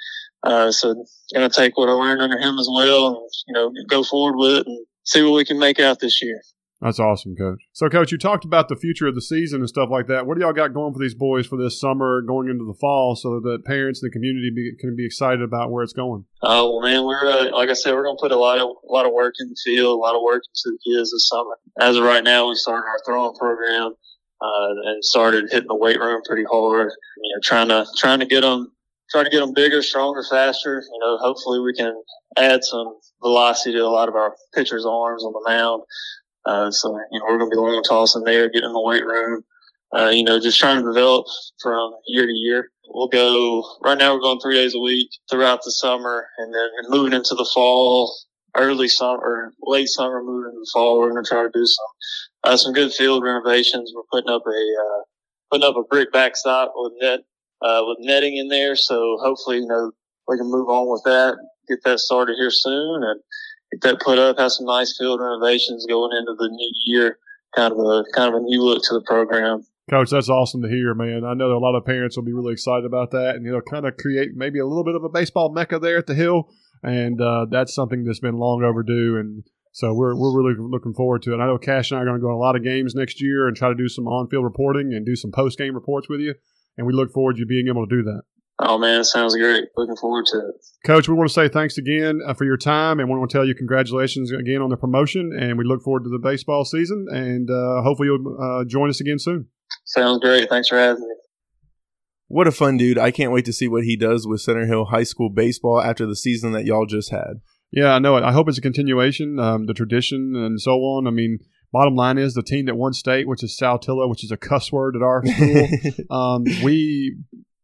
Speaker 10: Uh, so going to take what I learned under him as well and, you know, go forward with it and see what we can make out this year.
Speaker 7: That's awesome, Coach. So, Coach, you talked about the future of the season and stuff like that. What do y'all got going for these boys for this summer, going into the fall, so that parents and the community be, can be excited about where it's going?
Speaker 10: Uh, Oh well, man, we're uh, like I said, we're gonna put a lot of a lot of work in the field, a lot of work into the kids this summer. As of right now, we started our throwing program uh, and started hitting the weight room pretty hard. You know, trying to trying to get them trying to get them bigger, stronger, faster. You know, hopefully we can add some velocity to a lot of our pitchers' arms on the mound. Uh, so you know, we're gonna be long tossing there, getting in the weight room. Uh, you know, just trying to develop from year to year. We'll go right now we're going three days a week throughout the summer and then moving into the fall early summer late summer moving into the fall we're going to try to do some uh, some good field renovations. We're putting up a uh, putting up a brick backstop with net uh, with netting in there. So hopefully you know we can move on with that get that started here soon and that put up have some nice field renovations going into the new year kind of a kind of a new look to the program
Speaker 7: Coach, that's awesome to hear, man. I know that a lot of parents will be really excited about that, and it'll kind of create maybe a little bit of a baseball mecca there at the Hill, and uh, that's something that's been long overdue. And so we're we're really looking forward to it. I know Cash and I are going to go to a lot of games next year and try to do some on-field reporting and do some post-game reports with you, and we look forward to you being able to do that.
Speaker 10: Oh man, sounds great. Looking forward to it.
Speaker 7: Coach, we want to say thanks again uh, for your time, and we want to tell you congratulations again on the promotion. And we look forward to the baseball season, and uh, hopefully you'll uh, join us again soon.
Speaker 10: Sounds great. Thanks for having me.
Speaker 8: What a fun dude. I can't wait to see what he does with Center Hill High School baseball after the season that y'all just had.
Speaker 7: Yeah, I know it. I hope it's a continuation, um, the tradition and so on. I mean, bottom line is the team that won state, which is Saltillo, which is a cuss word at our school, um, we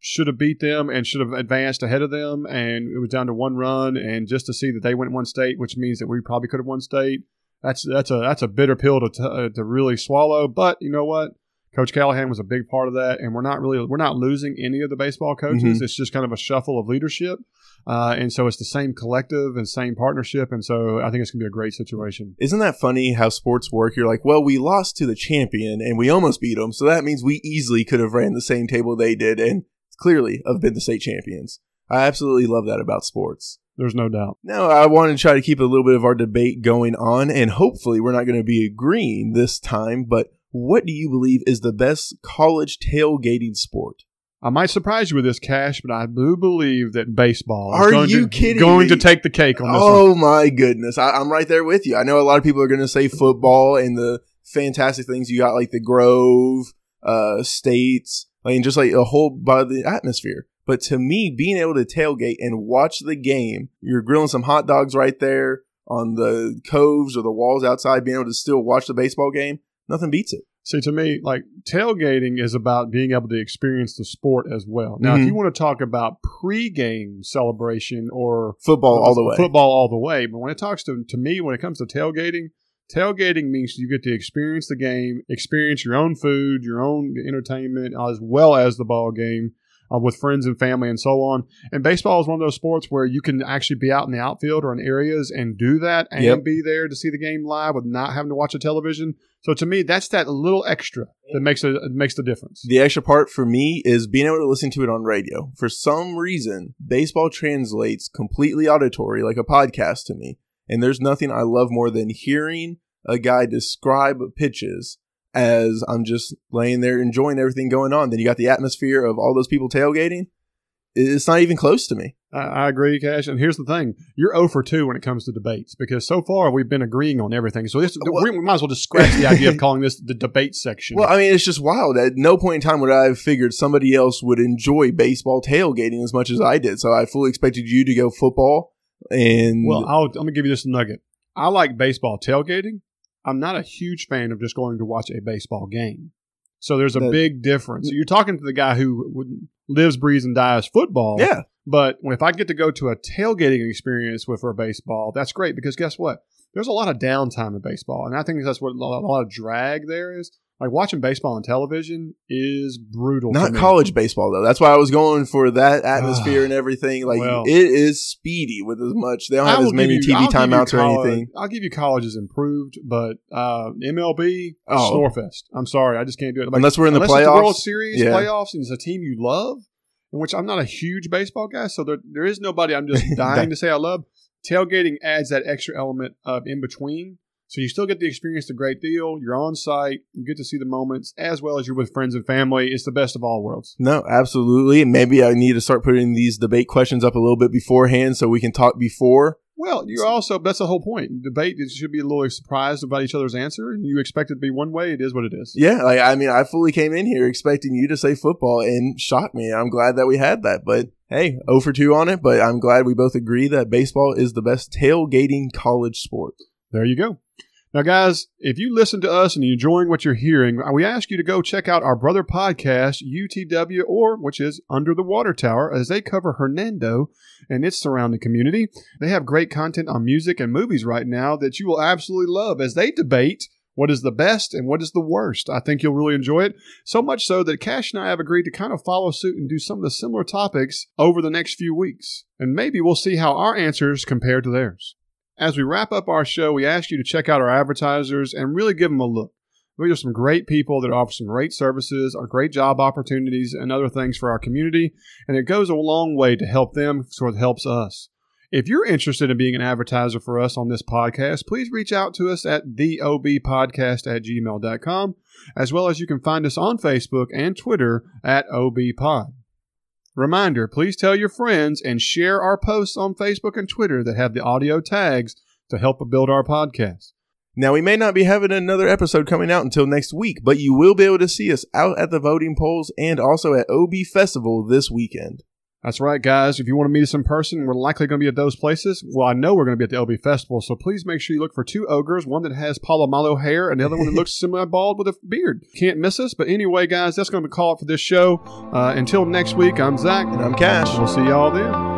Speaker 7: should have beat them and should have advanced ahead of them. And it was down to one run. And just to see that they went one state, which means that we probably could have won state, that's that's a that's a bitter pill to, t- to really swallow. But you know what? Coach Callahan was a big part of that, and we're not really we're not losing any of the baseball coaches. Mm-hmm. It's just kind of a shuffle of leadership, uh, and so it's the same collective and same partnership, and so I think it's gonna be a great situation.
Speaker 8: Isn't that funny how sports work? You're like, well, we lost to the champion, and we almost beat them, so that means we easily could have ran the same table they did, and clearly have been the state champions. I absolutely love that about sports.
Speaker 7: There's no doubt.
Speaker 8: Now, I want to try to keep a little bit of our debate going on, and hopefully, we're not going to be agreeing this time, but what do you believe is the best college tailgating sport?
Speaker 7: I might surprise you with this, Cash, but I do believe that baseball
Speaker 8: Are
Speaker 7: going,
Speaker 8: you
Speaker 7: to,
Speaker 8: kidding
Speaker 7: going
Speaker 8: me?
Speaker 7: to take the cake on this
Speaker 8: Oh
Speaker 7: one.
Speaker 8: my goodness. I, I'm right there with you. I know a lot of people are going to say football and the fantastic things you got, like the Grove, uh, States, I mean, just like a whole by the atmosphere. But to me, being able to tailgate and watch the game, you're grilling some hot dogs right there on the coves or the walls outside, being able to still watch the baseball game, nothing beats it.
Speaker 7: See, to me, like tailgating is about being able to experience the sport as well. Now,
Speaker 8: Mhm.
Speaker 7: if you want to talk about pregame celebration or
Speaker 8: Football all the way.
Speaker 7: football all the way, but when it talks to to me, when it comes to tailgating, tailgating means you get to experience the game, experience your own food, your own entertainment, as well as the ball game. Uh, with friends and family and so on. And baseball is one of those sports where you can actually be out in the outfield or in areas and do that and
Speaker 8: Yep.
Speaker 7: be there to see the game live with not having to watch a television. So to me, that's that little extra that makes it makes the difference.
Speaker 8: The extra part for me is being able to listen to it on radio. For some reason, baseball translates completely auditory like a podcast to me. And there's nothing I love more than hearing a guy describe pitches as I'm just laying there enjoying everything going on. Then you got the atmosphere of all those people tailgating. It's not even close to me.
Speaker 7: I, I agree, Cash. And here's the thing: you're 0 for 2 when it comes to debates because so far we've been agreeing on everything. So this,
Speaker 8: Well-
Speaker 7: we, we might as well just scratch the idea of calling this the debate section.
Speaker 8: Well, I mean, it's just wild. At no point in time would I have figured somebody else would enjoy baseball tailgating as much as I did. So I fully expected you to go football. And
Speaker 7: Well, I'll, I'm gonna give you this nugget. I like baseball tailgating. I'm not a huge fan of just going to watch a baseball game. So there's a
Speaker 8: That-
Speaker 7: big difference. You're talking to the guy who would- lives, breathes, and dies football.
Speaker 8: yeah,
Speaker 7: But if I get to go to a tailgating experience with for baseball, that's great because guess what? There's a lot of downtime in baseball, and I think that's what a lot of drag there is. Like watching baseball on television is brutal.
Speaker 8: not college baseball though. That's why I was going for that atmosphere and everything. Like
Speaker 7: Well-
Speaker 8: it is speedy with as much. They don't have as many
Speaker 7: you-
Speaker 8: TV
Speaker 7: I'll
Speaker 8: timeouts or anything.
Speaker 7: I'll give you college is improved, but uh, MLB
Speaker 8: Oh.
Speaker 7: Snorefest. I'm sorry, I just can't do it. Like,
Speaker 8: Unless we're in the
Speaker 7: it's the World. Series
Speaker 8: Yeah.
Speaker 7: playoffs and it's a team you love, in which I'm not a huge baseball guy, so there, there is nobody I'm just dying to say I love. Tailgating adds that extra element of in between. So you still get the experience the great deal. You're on site. You get to see the moments as well as you're with friends and family. It's the best of all worlds.
Speaker 8: No, absolutely. Maybe I need to start putting these debate questions up a little bit beforehand so we can talk before.
Speaker 7: Well, you also, that's the whole point. Debate, you should be a little surprised about each other's answer. And you expect it to be one way. It is what it is.
Speaker 8: Yeah, like I mean, I fully came in here expecting you to say football and shock me. I'm glad that we had that. But hey, 0 for 2 on it. But I'm glad we both agree that baseball is the best tailgating college sport.
Speaker 7: There you go. Now, guys, if you listen to us and you're enjoying what you're hearing, we ask you to go check out our brother podcast, UTW, or which is Under the Water Tower, as they cover Hernando and its surrounding community. They have great content on music and movies right now that you will absolutely love as they debate what is the best and what is the worst. I think you'll really enjoy it. So much so that Cash and I have agreed to kind of follow suit and do some of the similar topics over the next few weeks. And maybe we'll see how our answers compare to theirs. As we wrap up our show, we ask you to check out our advertisers and really give them a look. These are some great people that offer some great services, or great job opportunities, and other things for our community, and it goes a long way to help them, so it helps us. If you're interested in being an advertiser for us on this podcast, please reach out to us at theobpodcast at gmail.com, as well as you can find us on Facebook and Twitter at obpod. Reminder, please tell your friends and share our posts on Facebook and Twitter that have the audio tags to help build our podcast.
Speaker 8: Now, we may not be having another episode coming out until next week, but you will be able to see us out at the voting polls and also at OB Festival this weekend.
Speaker 7: That's right, guys. If you want to meet us in person, we're likely going to be at those places. Well, I know we're going to be at the OB Festival, so please make sure you look for two ogres, one that has Polamalu hair and the other one that looks semi-bald with a beard. Can't miss us. But anyway, guys, that's going to be call it for this show. Uh, until next week, I'm Zach.
Speaker 8: And I'm Cash.
Speaker 7: We'll see y'all then.